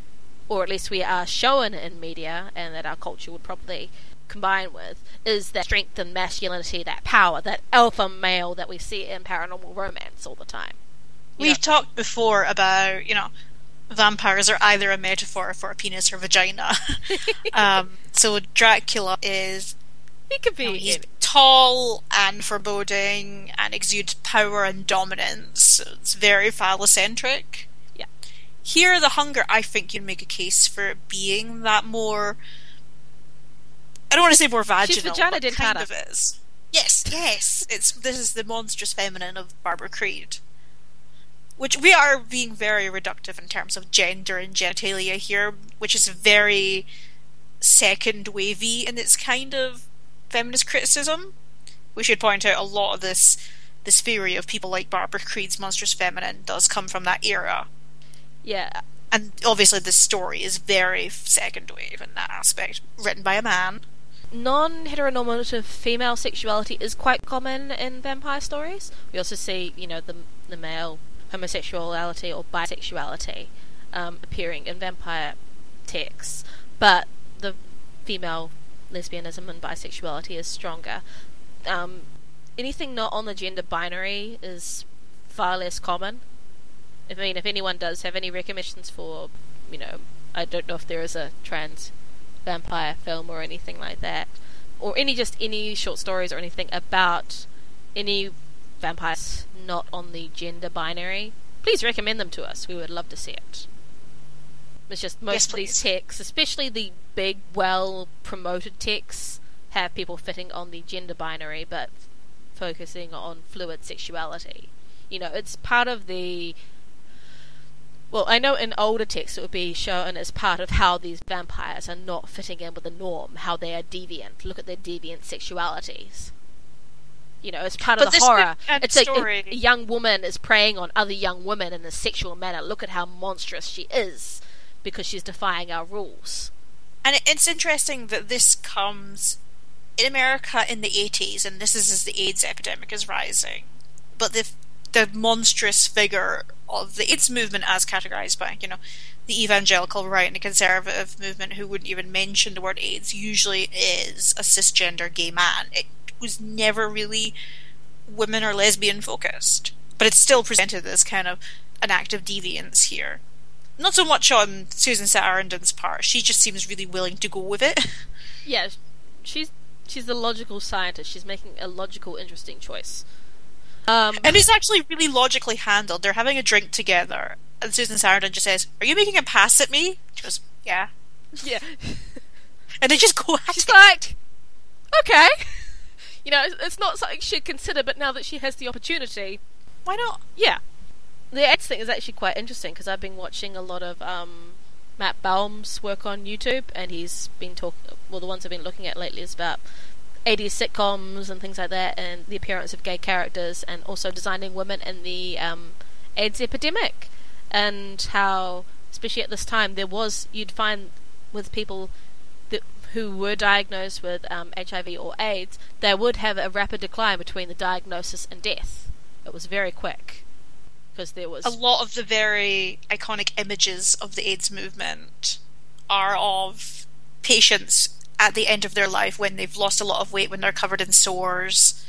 or at least we are shown in media and that our culture would probably combine with is that strength and masculinity that power that alpha male that we see in paranormal romance all the time you we've know? talked before about you know vampires are either a metaphor for a penis or vagina [LAUGHS] um, so dracula is he could be you know, he's tall and foreboding and exudes power and dominance. It's very phallocentric. Yeah. Here, the hunger, I think you'd make a case for it being that more. I don't want to say more vaginal. She's vagina but kind of is. Yes, yes. It's this is the monstrous feminine of Barbara Creed. Which we are being very reductive in terms of gender and genitalia here, which is very second wavy in its kind of feminist criticism. We should point out a lot of this this theory of people like Barbara Creed's monstrous feminine does come from that era. Yeah. And obviously this story is very second wave in that aspect, written by a man. non heteronormative female sexuality is quite common in vampire stories. We also see, you know, the, the male homosexuality or bisexuality um, appearing in vampire texts, but the female lesbianism and bisexuality is stronger. Um, anything not on the gender binary is far less common. I mean, if anyone does have any recommendations for, you know, I don't know if there is a trans vampire film or anything like that, or any just any short stories or anything about any vampires not on the gender binary, please recommend them to us. We would love to see it. It's just most Yes, of these texts, especially the big, well promoted texts, have people fitting on the gender binary but f- focusing on fluid sexuality. You know, it's part of the. Well, I know in older texts it would be shown as part of how these vampires are not fitting in with the norm, how they are deviant. Look at their deviant sexualities. You know, it's part But of the horror. It's story- a, a young woman is preying on other young women in a sexual manner. Look at how monstrous she is because she's defying our rules. And it's interesting that this comes in America in the 80s, and this is as the AIDS epidemic is rising. But the the monstrous figure of the AIDS movement, as categorized by you know the evangelical right and the conservative movement, who wouldn't even mention the word AIDS, usually is a cisgender gay man. It was never really women or lesbian focused, but it's still presented as kind of an act of deviance here not so much on Susan Sarandon's part. She just seems really willing to go with it. [LAUGHS] Yeah, she's she's the logical scientist. She's making a logical, interesting choice. Um, And it's actually really logically handled. They're having a drink together, and Susan Sarandon just says, "Are you making a pass at me?" She goes, "Yeah," [LAUGHS] yeah, and they just go at she's it. like, okay, you know, it's, not something she'd consider, but now that she has the opportunity, Why not? yeah. The AIDS thing is actually quite interesting because I've been watching a lot of um, Matt Baum's work on YouTube, and he's been talking. Well, the ones I've been looking at lately is about 80s sitcoms and things like that, and the appearance of gay characters, and also designing women in the um, AIDS epidemic, and how, especially at this time, there was you'd find with people that who were diagnosed with um, HIV or AIDS, they would have a rapid decline between the diagnosis and death. It was very quick because there was A lot of the very iconic images of the AIDS movement are of patients at the end of their life when they've lost a lot of weight, when they're covered in sores.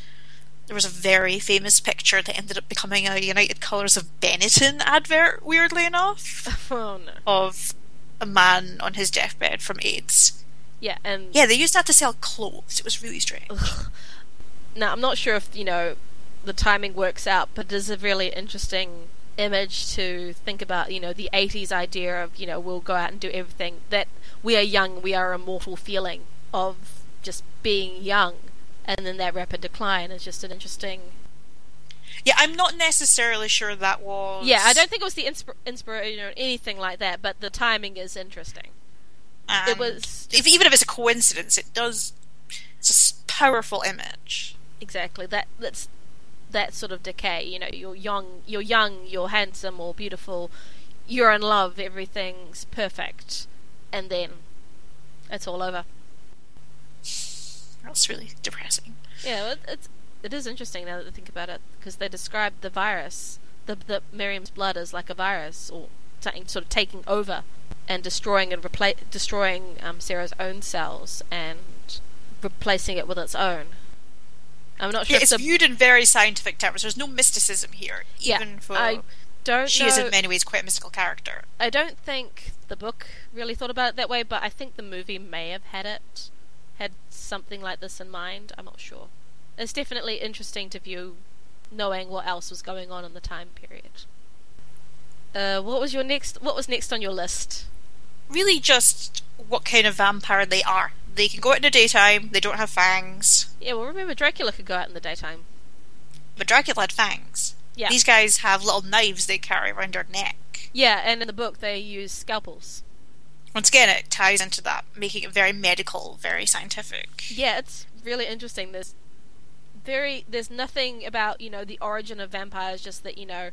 There was a very famous picture that ended up becoming a United Colors of Benetton advert, weirdly enough, [LAUGHS] oh no, of a man on his deathbed from AIDS. Yeah, and Yeah, they used that to sell clothes. It was really strange. now I'm not sure if you know the timing works out, but it is a really interesting image to think about. You know, the '80s idea of you know we'll go out and do everything that we are young, we are immortal feeling of just being young, and then that rapid decline is just an interesting. Yeah, I'm not necessarily sure that was. Yeah, I don't think it was the insp- inspiration or anything like that, but the timing is interesting. It and was If, even if it's a coincidence, it does. It's a powerful image. exactly that that's that sort of decay you know you're young you're young you're handsome or beautiful you're in love everything's perfect and then it's all over That's really depressing. yeah it, it's it is interesting now that I think about it because they describe the virus the the Miriam's blood as like a virus or something sort of taking over and destroying and repla- destroying um, Sarah's own cells and replacing it with its own I'm not sure Yeah, if it's viewed in very scientific terms. There's no mysticism here, Yeah, even for I don't she know. is in many ways quite a mystical character. I don't think the book really thought about it that way, but I think the movie may have had it, had something like this in mind. I'm not sure. It's definitely interesting to view, knowing what else was going on in the time period. Uh, what was your next? What was next on your list? Really, just what kind of vampire they are. They can go out in the daytime. They don't have fangs, Yeah, well, remember Dracula could go out in the daytime. but Dracula had fangs. Yeah, These guys have little knives they carry around their neck. yeah, and in the book they use scalpels. Once again, it ties into that, making it very medical, very scientific. Yeah, it's really interesting. There's very there's nothing about you know the origin of vampires. Just that you know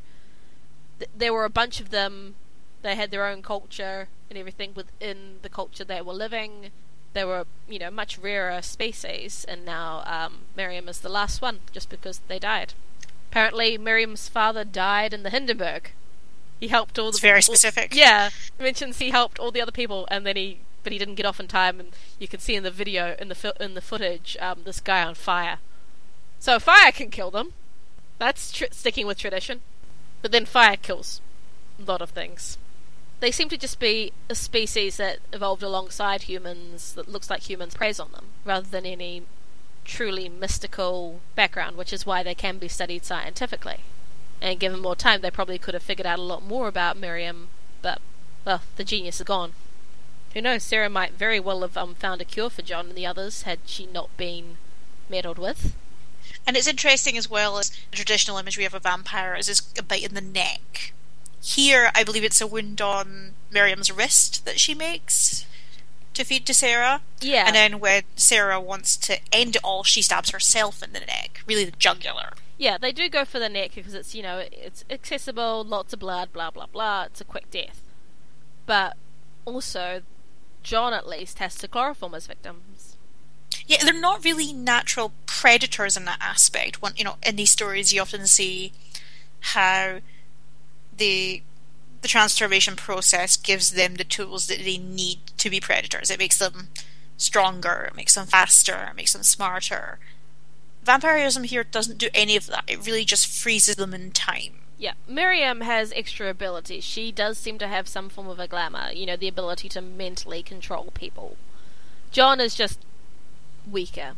th- there were a bunch of them. They had their own culture and everything within the culture they were living, they were, you know, much rarer species, and now um, Miriam is the last one, just because they died. Apparently, Miriam's father died in the Hindenburg. He helped all the. It's very specific. yeah, mentions he helped all the other people, and then he, but he didn't get off in time, and you can see in the video, in the fi- in the footage, um, this guy on fire. So fire can kill them. That's tr- sticking with tradition. But then fire kills a lot of things. They seem to just be a species that evolved alongside humans that looks like humans preys on them, rather than any truly mystical background, which is why they can be studied scientifically. And given more time, they probably could have figured out a lot more about Miriam, but, well, the genius is gone. Who knows, Sarah might very well have um, found a cure for John and the others had she not been meddled with. And it's interesting as well as the traditional imagery of a vampire is a bite in the neck. Here, I believe it's a wound on Miriam's wrist that she makes to feed to Sarah. Yeah. And then when Sarah wants to end it all, she stabs herself in the neck, really the jugular. Yeah, they do go for the neck because it's, you know, it's accessible, lots of blood, blah, blah, blah. It's a quick death. But also, John at least has to chloroform his victims. Yeah, they're not really natural predators in that aspect. You know, in these stories, you often see how the the transformation process gives them the tools that they need to be predators. It makes them stronger, it makes them faster, it makes them smarter. Vampirism here doesn't do any of that. It really just freezes them in time. Yeah, Miriam has extra abilities. She does seem to have some form of a glamour, you know, the ability to mentally control people. John is just weaker.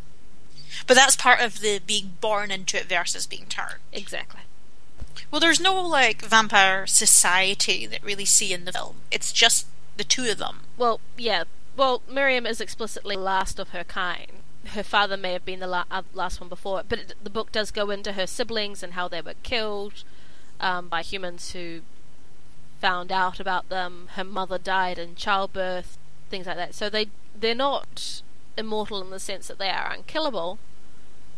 But that's part of the being born into it versus being turned. Exactly. Well, there's no like vampire society that really see in the film. It's just the two of them. Well, yeah. Well, Miriam is explicitly last of her kind. Her father may have been the la- uh, last one before, it. but it, the book does go into her siblings and how they were killed um, by humans who found out about them. Her mother died in childbirth, things like that. So they they're not immortal in the sense that they are unkillable.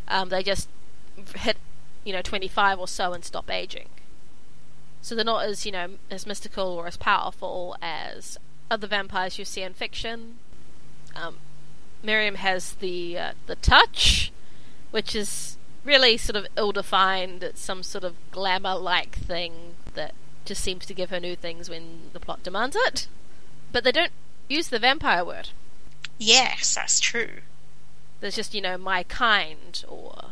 Um, they just hit you know 25 or so and stop aging. So they're not as you know as mystical or as powerful as other vampires you see in fiction. Um, Miriam has the uh, the touch, which is really sort of ill-defined. It's some sort of glamour-like thing that just seems to give her new things when the plot demands it. But they don't use the vampire word. Yes, that's true. There's just you know my kind or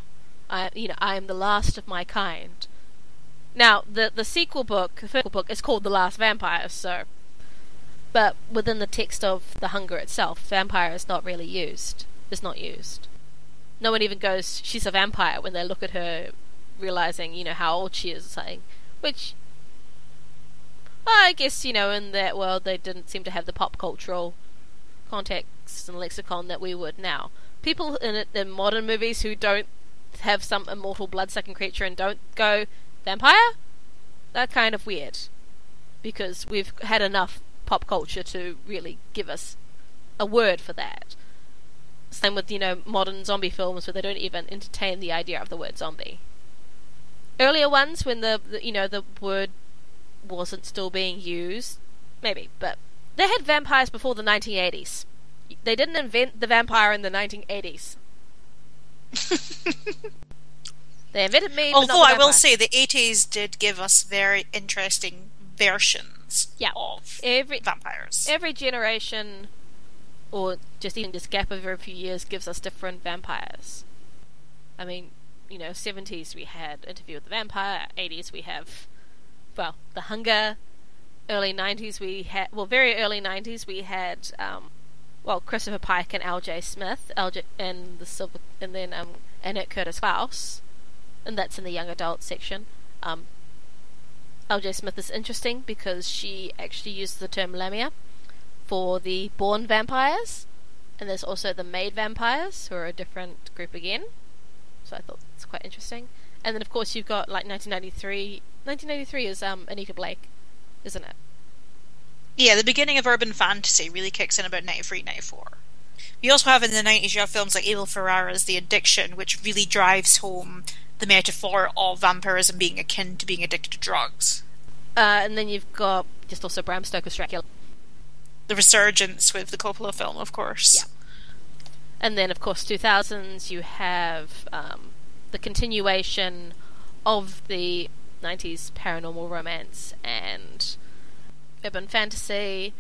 I you know I am the last of my kind. Now the the sequel book, the sequel book, is called The Last Vampire, so. But within the text of The Hunger itself, vampire is not really used. It's not used. No one even goes, she's a vampire when they look at her, realizing you know how old she is, saying, which. I guess you know in that world they didn't seem to have the pop cultural context and lexicon that we would now. People in, in modern movies who don't have some immortal blood-sucking creature and don't go vampire, that's kind of weird because we've had enough pop culture to really give us a word for that. Same with you know modern zombie films where they don't even entertain the idea of the word zombie. Earlier ones when the, the you know the word wasn't still being used, maybe, but they had vampires before the 1980s. They didn't invent the vampire in the 1980s. [LAUGHS] they invented me. Although I will say the 80s did give us very interesting versions yeah. of every, vampires. Every generation, or just even this gap of every few years, gives us different vampires. I mean, you know, 70s we had Interview with the Vampire, 80s we have, well, The Hunger, early 90s we had, well, very early 90s we had, um, well, Christopher Pike and L.J. Smith, L.J. and the Silver, and then um, Annette Curtis Klause, and that's in the young adult section. Um, L.J. Smith is interesting because she actually used the term lamia for the born vampires, and there's also the made vampires, who are a different group again. So I thought it's quite interesting. And then, of course, you've got like 1993. 1993 is um, Anita Blake, isn't it? Yeah, the beginning of urban fantasy really kicks in about 93, 94. You also have in the 90s, you have films like Abel Ferrara's The Addiction, which really drives home the metaphor of vampirism being akin to being addicted to drugs. Uh, and then you've got just also Bram Stoker's Dracula. The resurgence with the Coppola film, of course. Yeah. And then, of course, 2000s, you have um, the continuation of the 90s paranormal romance and urban fantasy.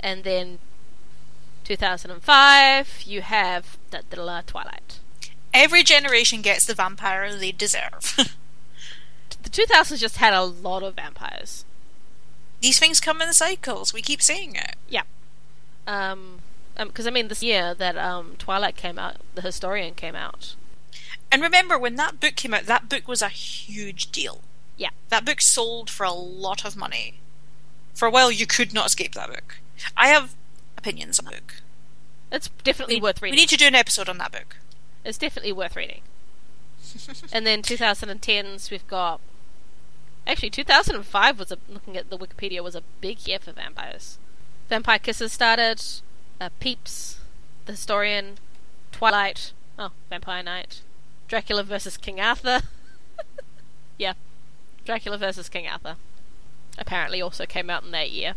And then 2005, you have the, the Twilight. Every generation gets the vampire they deserve. [LAUGHS] the 2000s just had a lot of vampires. These things come in cycles. We keep saying it. Yeah. Um, because um, I mean, this year that um, Twilight came out, The Historian came out. And remember, when that book came out, that book was a huge deal. Yeah. That book sold for a lot of money. For a while, you could not escape that book. I have opinions on the book. It's definitely we, worth reading. We need to do an episode on that book. It's definitely worth reading. [LAUGHS] and then 2010s, we've got. Actually, 2005 was a, looking at the Wikipedia was a big year for vampires. Vampire Kisses started uh, Peeps, The Historian, Twilight, oh, Vampire Knight, Dracula versus King Arthur. [LAUGHS] yeah, Dracula versus King Arthur. Apparently also came out in that year.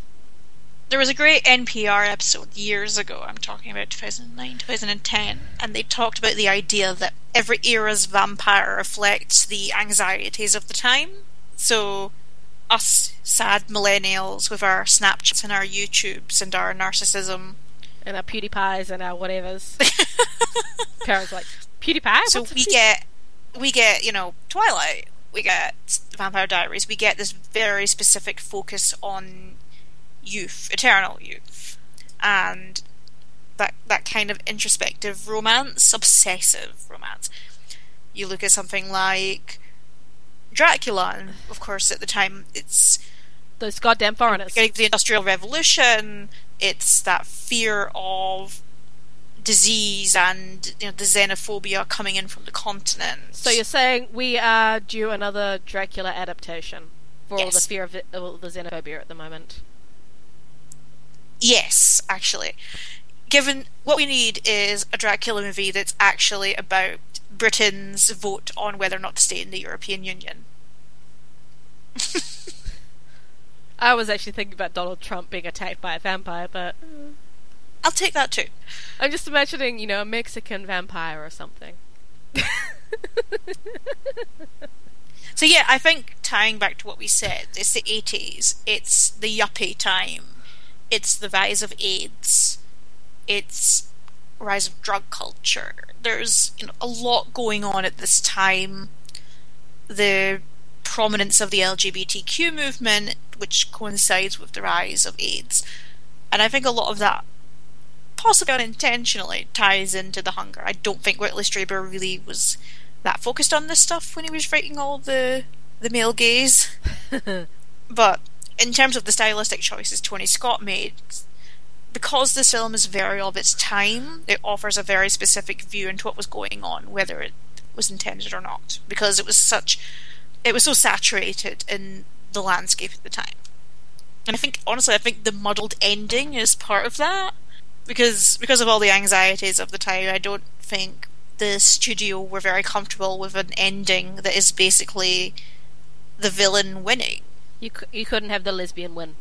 There was a great NPR episode years ago, I'm talking about 2009, 2010, and they talked about the idea that every era's vampire reflects the anxieties of the time. So, us sad millennials with our Snapchats and our YouTubes and our narcissism and our PewDiePies and our whatevers. [LAUGHS] Parents like PewDiePie. So we get we get you know Twilight, we get Vampire Diaries, we get this very specific focus on youth, eternal youth, and that that kind of introspective romance, obsessive romance. You look at something like Dracula, and of course at the time it's those goddamn foreigners. Getting the Industrial Revolution, it's that fear of disease and you know the xenophobia coming in from the continent. So you're saying we are due another Dracula adaptation for yes. all the fear of all the xenophobia at the moment? Yes, actually. Given what we need is a Dracula movie that's actually about Britain's vote on whether or not to stay in the European Union. [LAUGHS] I was actually thinking about Donald Trump being attacked by a vampire, but. Mm. I'll take that too. I'm just imagining, you know, a Mexican vampire or something. so, yeah, I think tying back to what we said, it's the 80s, it's the yuppie time, it's the rise of AIDS, it's rise of drug culture. There's you know, a lot going on at this time. The prominence of the LGBTQ movement, which coincides with the rise of AIDS. And I think a lot of that, possibly unintentionally, ties into the hunger. I don't think Whitley Strieber really was that focused on this stuff when he was writing all the the male gaze. [LAUGHS] but in terms of the stylistic choices Tony Scott made, because this film is very of its time, it offers a very specific view into what was going on, whether it was intended or not. Because it was such it was so saturated in the landscape at the time. And I think honestly I think the muddled ending is part of that. Because because of all the anxieties of the time, I don't think the studio were very comfortable with an ending that is basically the villain winning. You you couldn't have the lesbian win,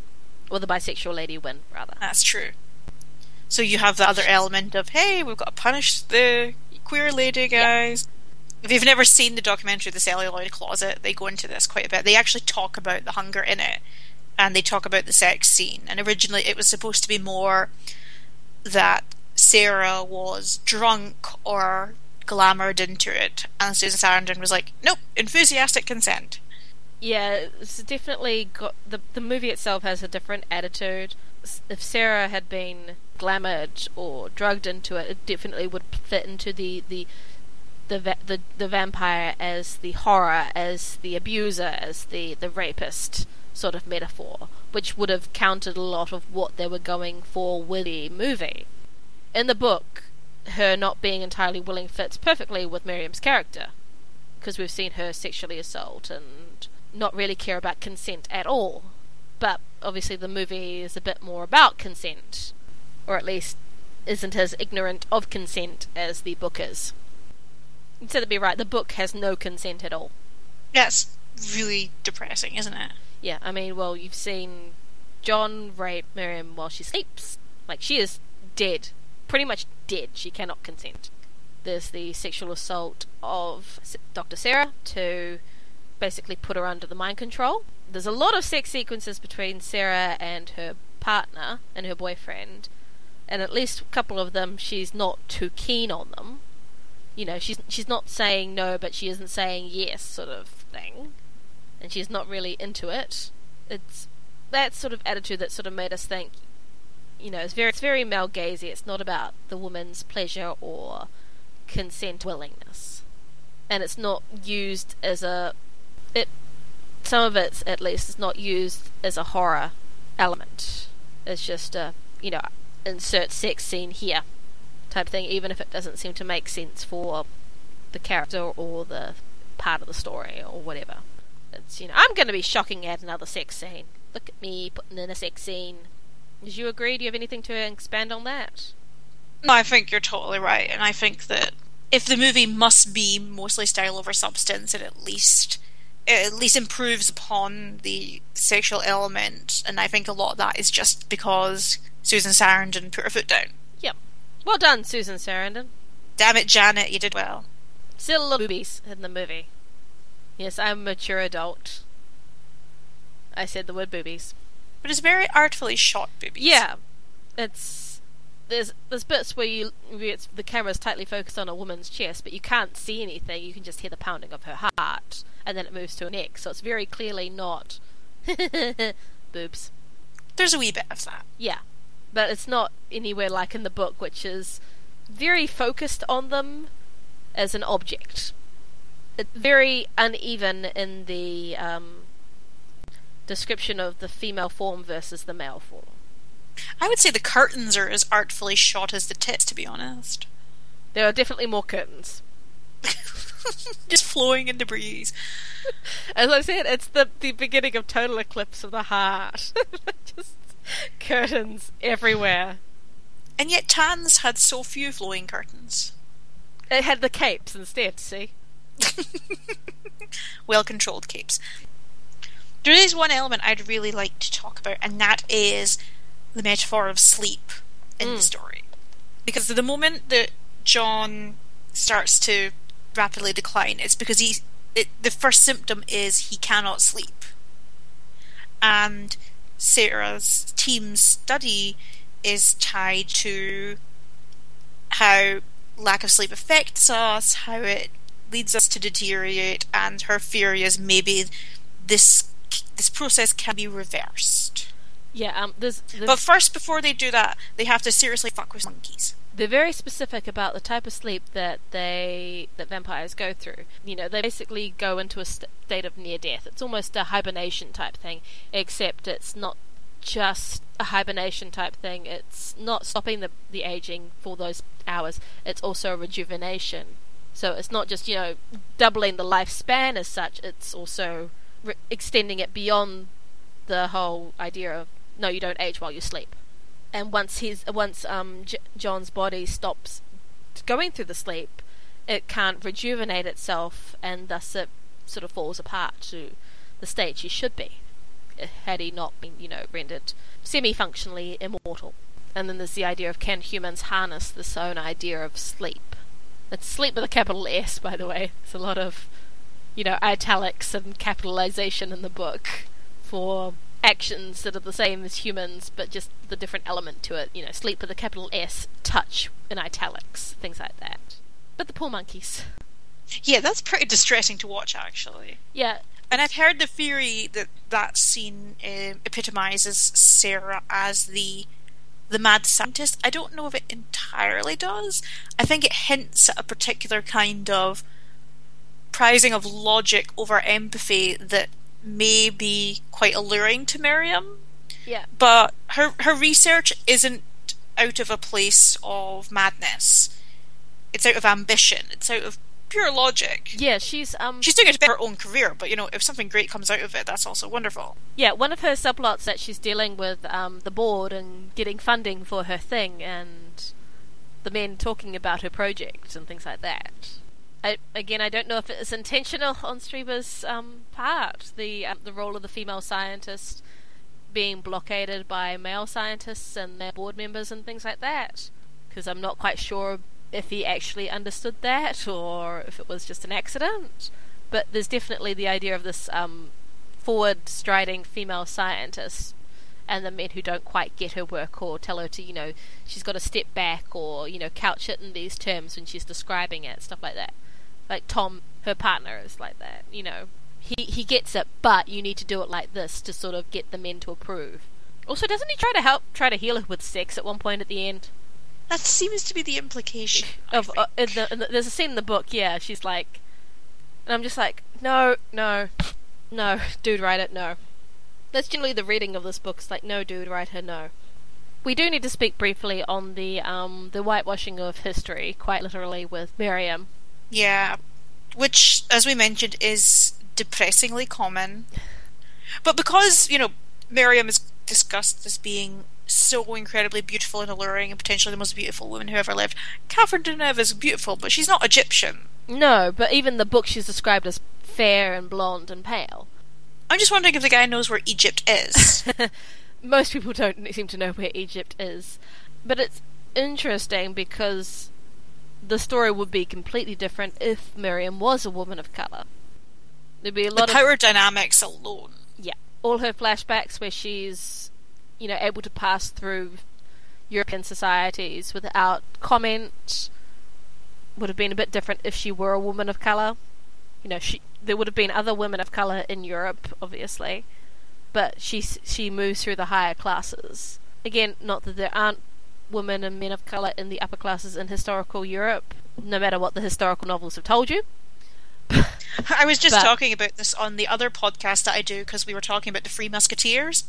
or the bisexual lady win, rather. That's true. So you have the other element of hey, we've got to punish the queer lady guys. If you've never seen the documentary The Celluloid Closet, they go into this quite a bit. They actually talk about the hunger in it, and they talk about the sex scene. And originally, it was supposed to be more that Sarah was drunk or glamoured into it, and Susan Sarandon was like, "Nope, enthusiastic consent." Yeah, it's definitely got the the movie itself has a different attitude. If Sarah had been glamoured or drugged into it, it definitely would fit into the the the va- the the vampire as the horror, as the abuser, as the the rapist sort of metaphor, which would have countered a lot of what they were going for with the movie. In the book, her not being entirely willing fits perfectly with Miriam's character, because we've seen her sexually assault and not really care about consent at all. But obviously, the movie is a bit more about consent, or at least isn't as ignorant of consent as the book is. Instead of be right, the book has no consent at all. That's really depressing, isn't it? Yeah, I mean, well, you've seen John rape Miriam while she sleeps. Like, she is dead pretty much dead. She cannot consent. There's the sexual assault of Dr. Sarah to basically put her under the mind control. There's a lot of sex sequences between Sarah and her partner and her boyfriend, and at least a couple of them she's not too keen on them. You know, she's she's not saying no, but she isn't saying yes, sort of thing, and she's not really into it. It's that sort of attitude that sort of made us think, you know, it's very it's very male gazy. It's not about the woman's pleasure or consent willingness, and it's not used as a it. Some of it, at least, is not used as a horror element. It's just a you know insert sex scene here type thing, even if it doesn't seem to make sense for the character or the part of the story or whatever. You know I'm going to be shocking at another sex scene. Look at me putting in a sex scene. Did you agree? Do you have anything to expand on that? No, I think you're totally right, and I think that if the movie must be mostly style over substance, it at least it at least improves upon the sexual element, and I think a lot of that is just because Susan Sarandon put her foot down. Yep. Well done, Susan Sarandon. Damn it, Janet, you did well. Still a little boobies in the movie. Yes, I'm a mature adult. I said the word boobies. But it's very artfully shot boobies. Yeah. It's there's there's bits where you where the camera's tightly focused on a woman's chest, but you can't see anything. You can just hear the pounding of her heart, and then it moves to her neck. So it's very clearly not [LAUGHS] boobs. There's a wee bit of that. Yeah, but it's not anywhere like in the book, which is very focused on them as an object. It's very uneven in the um, description of the female form versus the male form. I would say the curtains are as artfully shot as the tits, to be honest. There are definitely more curtains. [LAUGHS] Just flowing in the breeze. As I said, it's the, the beginning of total eclipse of the heart. [LAUGHS] Just curtains everywhere. And yet Tans had so few flowing curtains. It had the capes instead, see? [LAUGHS] well controlled capes. There is one element I'd really like to talk about, and that is the metaphor of sleep in mm. the story. Because the moment that John starts to rapidly decline, it's because he it, the first symptom is he cannot sleep. And Sarah's team's study is tied to how lack of sleep affects us, how it leads us to deteriorate, and her theory is maybe this this process can be reversed. Yeah, um, there's, there's, But first, before they do that, they have to seriously fuck with monkeys. They're very specific about the type of sleep that they that vampires go through. You know, they basically go into a state of near death. It's almost a hibernation type thing, except it's not just a hibernation type thing. It's not stopping the the aging for those hours. It's also a rejuvenation. So it's not just you know doubling the lifespan as such. It's also re- extending it beyond the whole idea of no, you don't age while you sleep. And once his once um, J- John's body stops going through the sleep, it can't rejuvenate itself, and thus it sort of falls apart to the state he should be, had he not been, you know, rendered semi-functionally immortal. And then there's the idea of can humans harness this own idea of sleep? It's sleep with a capital S, by the way. It's a lot of, you know, italics and capitalization in the book for actions that are the same as humans, but just the different element to it. You know, sleep with a capital S, touch in italics, things like that. But the poor monkeys. Yeah, that's pretty distressing to watch, actually. Yeah. And I've heard the theory that that scene uh, epitomizes Sarah as the the mad scientist. I don't know if it entirely does. I think it hints at a particular kind of prizing of logic over empathy that may be quite alluring to Miriam. Yeah. But her her research isn't out of a place of madness. It's out of ambition. It's out of pure logic. Yeah, she's um she's doing it to her own career, but you know, if something great comes out of it, that's also wonderful. Yeah, one of her subplots that she's dealing with um the board and getting funding for her thing and the men talking about her project and things like that. I, again, I don't know if it's intentional on Strieber's um, part. The um, the role of the female scientist being blockaded by male scientists and their board members and things like that. because I'm not quite sure if he actually understood that or if it was just an accident. But there's definitely the idea of this um, forward striding female scientist and the men who don't quite get her work or tell her to, you know, she's got to step back or, you know, couch it in these terms when she's describing it, stuff like that. Like Tom, her partner, is like that, you know. He, he gets it, but you need to do it like this to sort of get the men to approve. Also, doesn't he try to help, try to heal her with sex at one point at the end? That seems to be the implication. [LAUGHS] Of uh, in the, in the, there's a scene in the book, yeah. She's like, and I'm just like, no, no, no, dude, write it, no. That's generally the reading of this book. It's like, no, dude, write her, no. We do need to speak briefly on the um the whitewashing of history, quite literally, with Miriam. Yeah, which, as we mentioned, is depressingly common. But because you know Miriam is discussed as being so incredibly beautiful and alluring and potentially the most beautiful woman who ever lived. Catherine Deneuve is beautiful, but she's not Egyptian. No, but even the book she's described as fair and blonde and pale. I'm just wondering if the guy knows where Egypt is. [LAUGHS] Most people don't seem to know where Egypt is. But it's interesting because the story would be completely different if Miriam was a woman of colour. There'd be a lot the power of dynamics alone. Yeah. All her flashbacks where she's you know, able to pass through European societies without comment would have been a bit different if she were a woman of color. You know, she there would have been other women of color in Europe, obviously, but she she moves through the higher classes. Again, not that there aren't women and men of color in the upper classes in historical Europe, no matter what the historical novels have told you. I was just But- talking about this on the other podcast that I do because we were talking about the Free Musketeers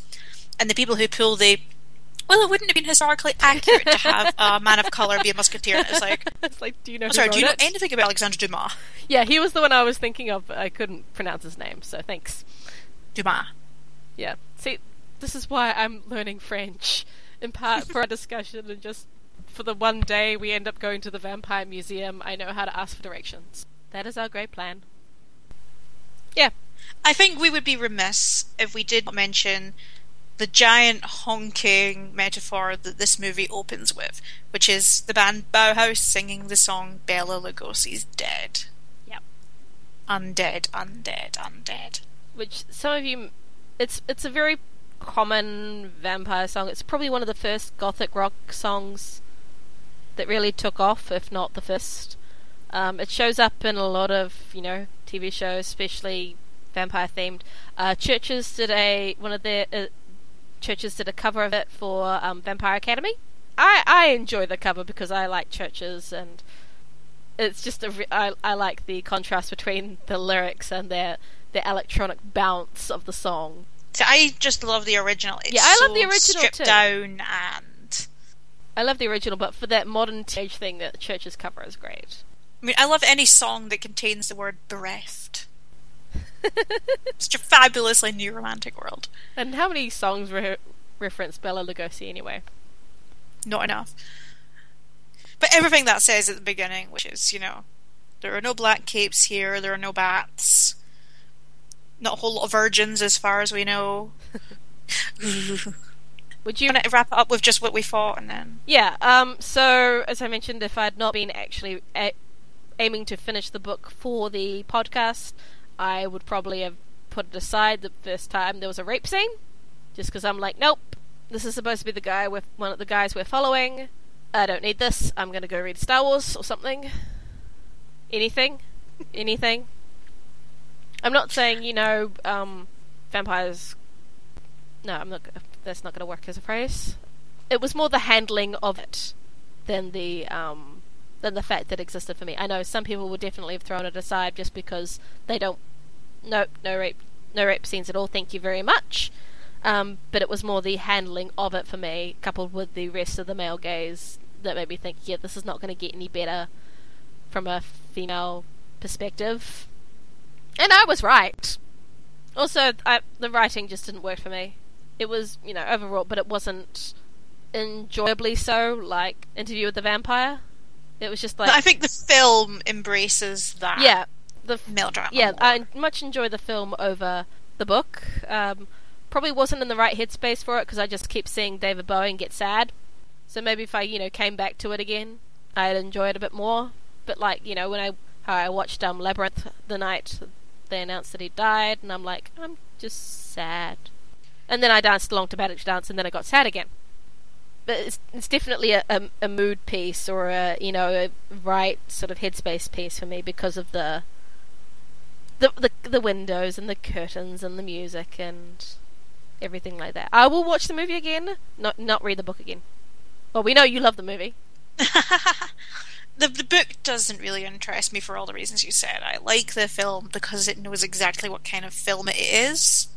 and the people who pull the. Well, it wouldn't have been historically accurate to have a [LAUGHS] man of color be a musketeer. It's like, it's like, do you know? Sorry, do you know it? anything about Alexandre Dumas? Yeah, he was the one I was thinking of. But I couldn't pronounce his name, so thanks. Dumas. Yeah. See, this is why I'm learning French, in part for our discussion and just for the one day we end up going to the Vampire Museum, I know how to ask for directions. That is our great plan. Yeah. I think we would be remiss if we did not mention the giant honking metaphor that this movie opens with, which is the band Bauhaus singing the song Bela Lugosi's Dead. Yep. Undead, undead, undead. Which some of you, it's it's a very common vampire song. It's probably one of the first gothic rock songs that really took off, if not the first. Um, it shows up in a lot of you know TV shows, especially vampire themed. Uh, CHVRCHES did a one of their uh, CHVRCHES did a cover of it for um, Vampire Academy. I I enjoy the cover because I like CHVRCHES and it's just a re- I I like the contrast between the lyrics and their the electronic bounce of the song. So I just love the original. It's Yeah, I love so the original stripped too. down and I love the original, but for that modern teenage thing, that church's cover is great. I mean I love any song that contains the word bereft. [LAUGHS] Such a fabulously new romantic world. And how many songs re- reference Bela Lugosi anyway? Not enough. But everything that says at the beginning, which is, you know, there are no black capes here, there are no bats, not a whole lot of virgins as far as we know. [LAUGHS] Would you? I'm gonna wrap it up with just what we thought and then. Yeah. Um. So, as I mentioned, if I'd not been actually a- aiming to finish the book for the podcast, I would probably have put it aside the first time there was a rape scene, just because I'm like, nope, this is supposed to be the guy with one of the guys we're following. I don't need this. I'm gonna go read Star Wars or something. Anything, [LAUGHS] anything. I'm not saying you know, um, vampires. No, I'm not. That's not going to work as a phrase. It was more the handling of it than the um, than the fact that existed for me. I know some people would definitely have thrown it aside just because they don't. No, no rape, no rape scenes at all. Thank you very much. Um, but it was more the handling of it for me, coupled with the rest of the male gaze, that made me think, yeah, this is not going to get any better from a female perspective. And I was right. Also, I, the writing just didn't work for me. It was, you know, overwrought, but it wasn't enjoyably so, like Interview with the Vampire. It was just like, I think the film embraces that yeah, the melodrama. yeah, more. I much enjoy the film over the book. Um, probably wasn't in the right headspace for it because I just keep seeing David Bowie and get sad. So maybe if I, you know, came back to it again, I'd enjoy it a bit more. But like, you know, when I how I watched um, Labyrinth the night they announced that he died, and I'm like, I'm just sad. And then I danced along to Magic Dance, and then I got sad again. But it's, it's definitely a, a, a mood piece or a you know a right sort of headspace piece for me because of the the the, the windows and the curtains and the music and everything like that. I will watch the movie again, not not read the book again. Well, we know you love the movie. [LAUGHS] the the book doesn't really interest me for all the reasons you said. I like the film because it knows exactly what kind of film it is.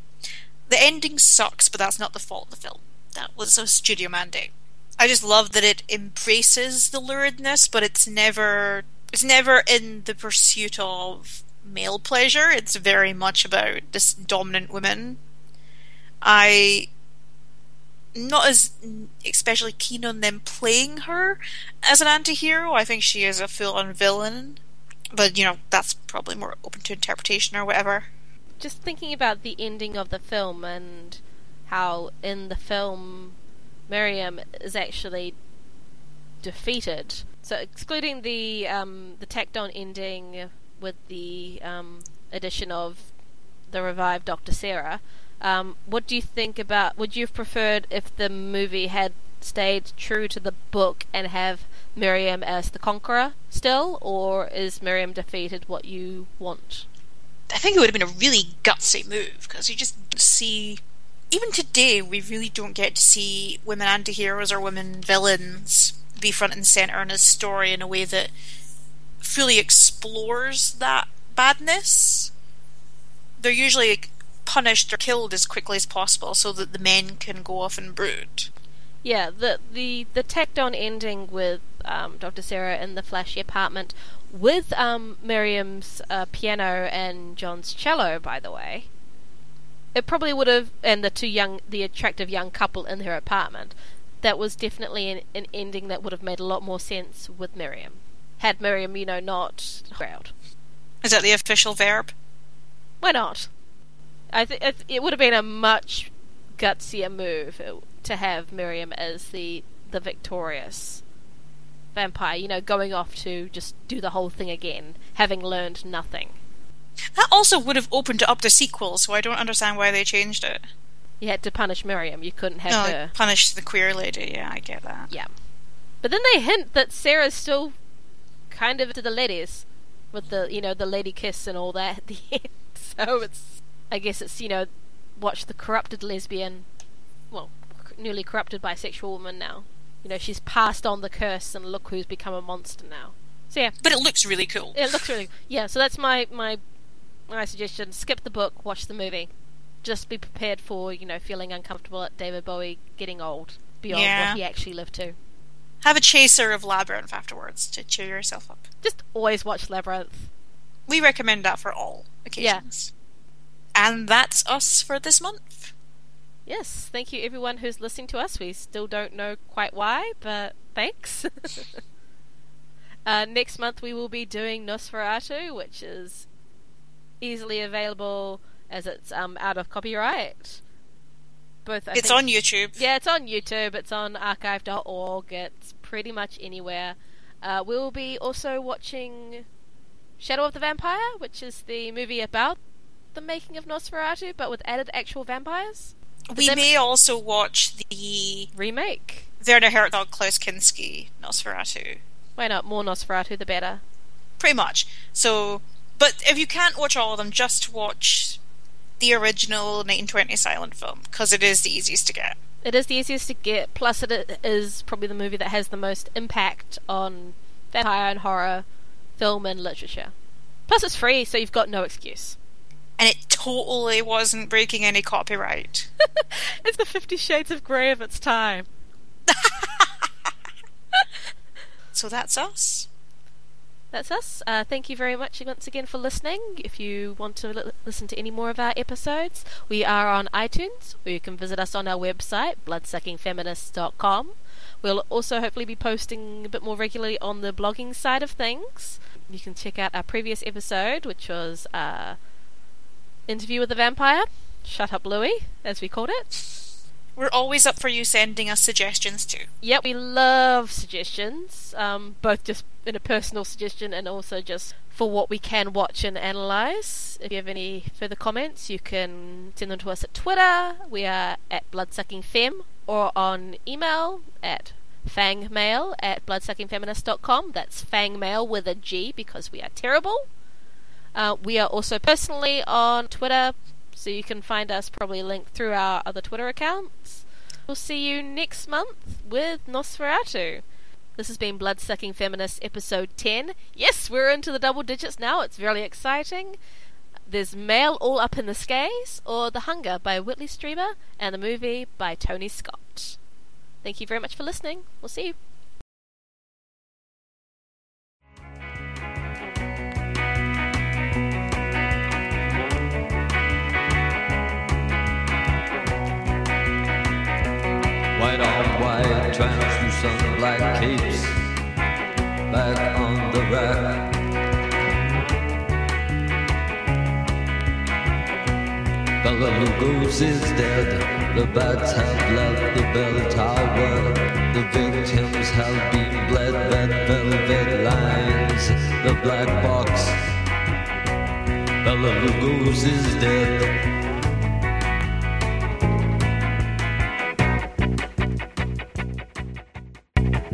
The ending sucks, but that's not the fault of the film. That was a studio mandate. I just love that it embraces the luridness, but it's never it's never in the pursuit of male pleasure. It's very much about this dominant woman. I not as especially keen on them playing her as an anti-hero. I think she is a full-on villain, but you know that's probably more open to interpretation or whatever. Just thinking about the ending of the film and how in the film Miriam is actually defeated. So excluding the um, the tacked on ending with the um, addition of the revived Doctor Sarah, um, what do you think about? Would you have preferred if the movie had stayed true to the book and have Miriam as the conqueror still, or is Miriam defeated what you want? I think it would have been a really gutsy move because you just see. Even today, we really don't get to see women anti-heroes or women villains be front and center in a story in a way that fully explores that badness. They're usually punished or killed as quickly as possible so that the men can go off and brood. Yeah, the the the tacked on ending with um, Dr. Sarah in the flashy apartment with um, Miriam's uh, piano and John's cello, by the way. It probably would have, and the two young, the attractive young couple in her apartment. That was definitely an, an ending that would have made a lot more sense with Miriam. Had Miriam, you know, not crowd. Is that the official verb? Why not? I think it would have been a much gutsier move uh, to have Miriam as the the victorious vampire. You know, going off to just do the whole thing again, having learned nothing. That also would have opened up the sequel, so I don't understand why they changed it. You had to punish Miriam. You couldn't have no, her punish the queer lady. Yeah, I get that. Yeah, but then they hint that Sarah's still kind of to the ladies with the you know the lady kiss and all that at the [LAUGHS] end. So it's I guess it's you know watch the corrupted lesbian, well, newly corrupted bisexual woman now. You know she's passed on the curse, and look who's become a monster now. So yeah, but it looks really cool. It looks really yeah. So that's my my my suggestion: skip the book, watch the movie. Just be prepared for you know feeling uncomfortable at David Bowie getting old beyond yeah. what he actually lived to. Have a chaser of Labyrinth afterwards to cheer yourself up. Just always watch Labyrinth. We recommend that for all occasions. Yeah. And that's us for this month. Yes, thank you everyone who's listening to us. We still don't know quite why, but thanks. [LAUGHS] uh, next month we will be doing Nosferatu, which is easily available as it's um, out of copyright. Both. I it's think, on YouTube. Yeah, it's on YouTube. It's on archive.org. It's pretty much anywhere. Uh, we'll be also watching Shadow of the Vampire, which is the movie about the making of Nosferatu, but with added actual vampires? we may also watch the remake. Werner Herzog Klaus Kinski Nosferatu. Why not? More Nosferatu, the better. Pretty much. So, but if you can't watch all of them, just watch the original 1920 silent film because it is the easiest to get. It is the easiest to get. Plus, it is probably the movie that has the most impact on vampire and horror film and literature. Plus, it's free, so you've got no excuse and it totally wasn't breaking any copyright. [LAUGHS] it's the Fifty Shades of Grey of its time. [LAUGHS] so that's us. That's us. Uh, thank you very much once again for listening. If you want to li- listen to any more of our episodes, we are on iTunes, or you can visit us on our website, bloodsuckingfeminists.com. We'll also hopefully be posting a bit more regularly on the blogging side of things. You can check out our previous episode, which was uh, Interview with the Vampire, Shut Up Louie, as we called it. We're always up for you sending us suggestions too. Yep, we love suggestions, um, both just in a personal suggestion and also just for what we can watch and analyze. If you have any further comments, you can send them to us at Twitter. We are at bloodsuckingfem or on email at fangmail at bloodsuckingfeminist.com. That's fangmail with a G because we are terrible. Uh, we are also personally on Twitter, so you can find us probably linked through our other Twitter accounts. We'll see you next month with Nosferatu. This has been Bloodsucking Feminist episode 10. Yes, we're into the double digits now. It's really exciting. There's Mail All Up in the Skies or The Hunger by Whitley Strieber and the movie by Tony Scott. Thank you very much for listening. We'll see you. Translucent black capes back on the rack. Bella Lugos is dead. The bats have left the bell tower. The victims have been bled. Red velvet lines. The black box. Bella Lugos is dead.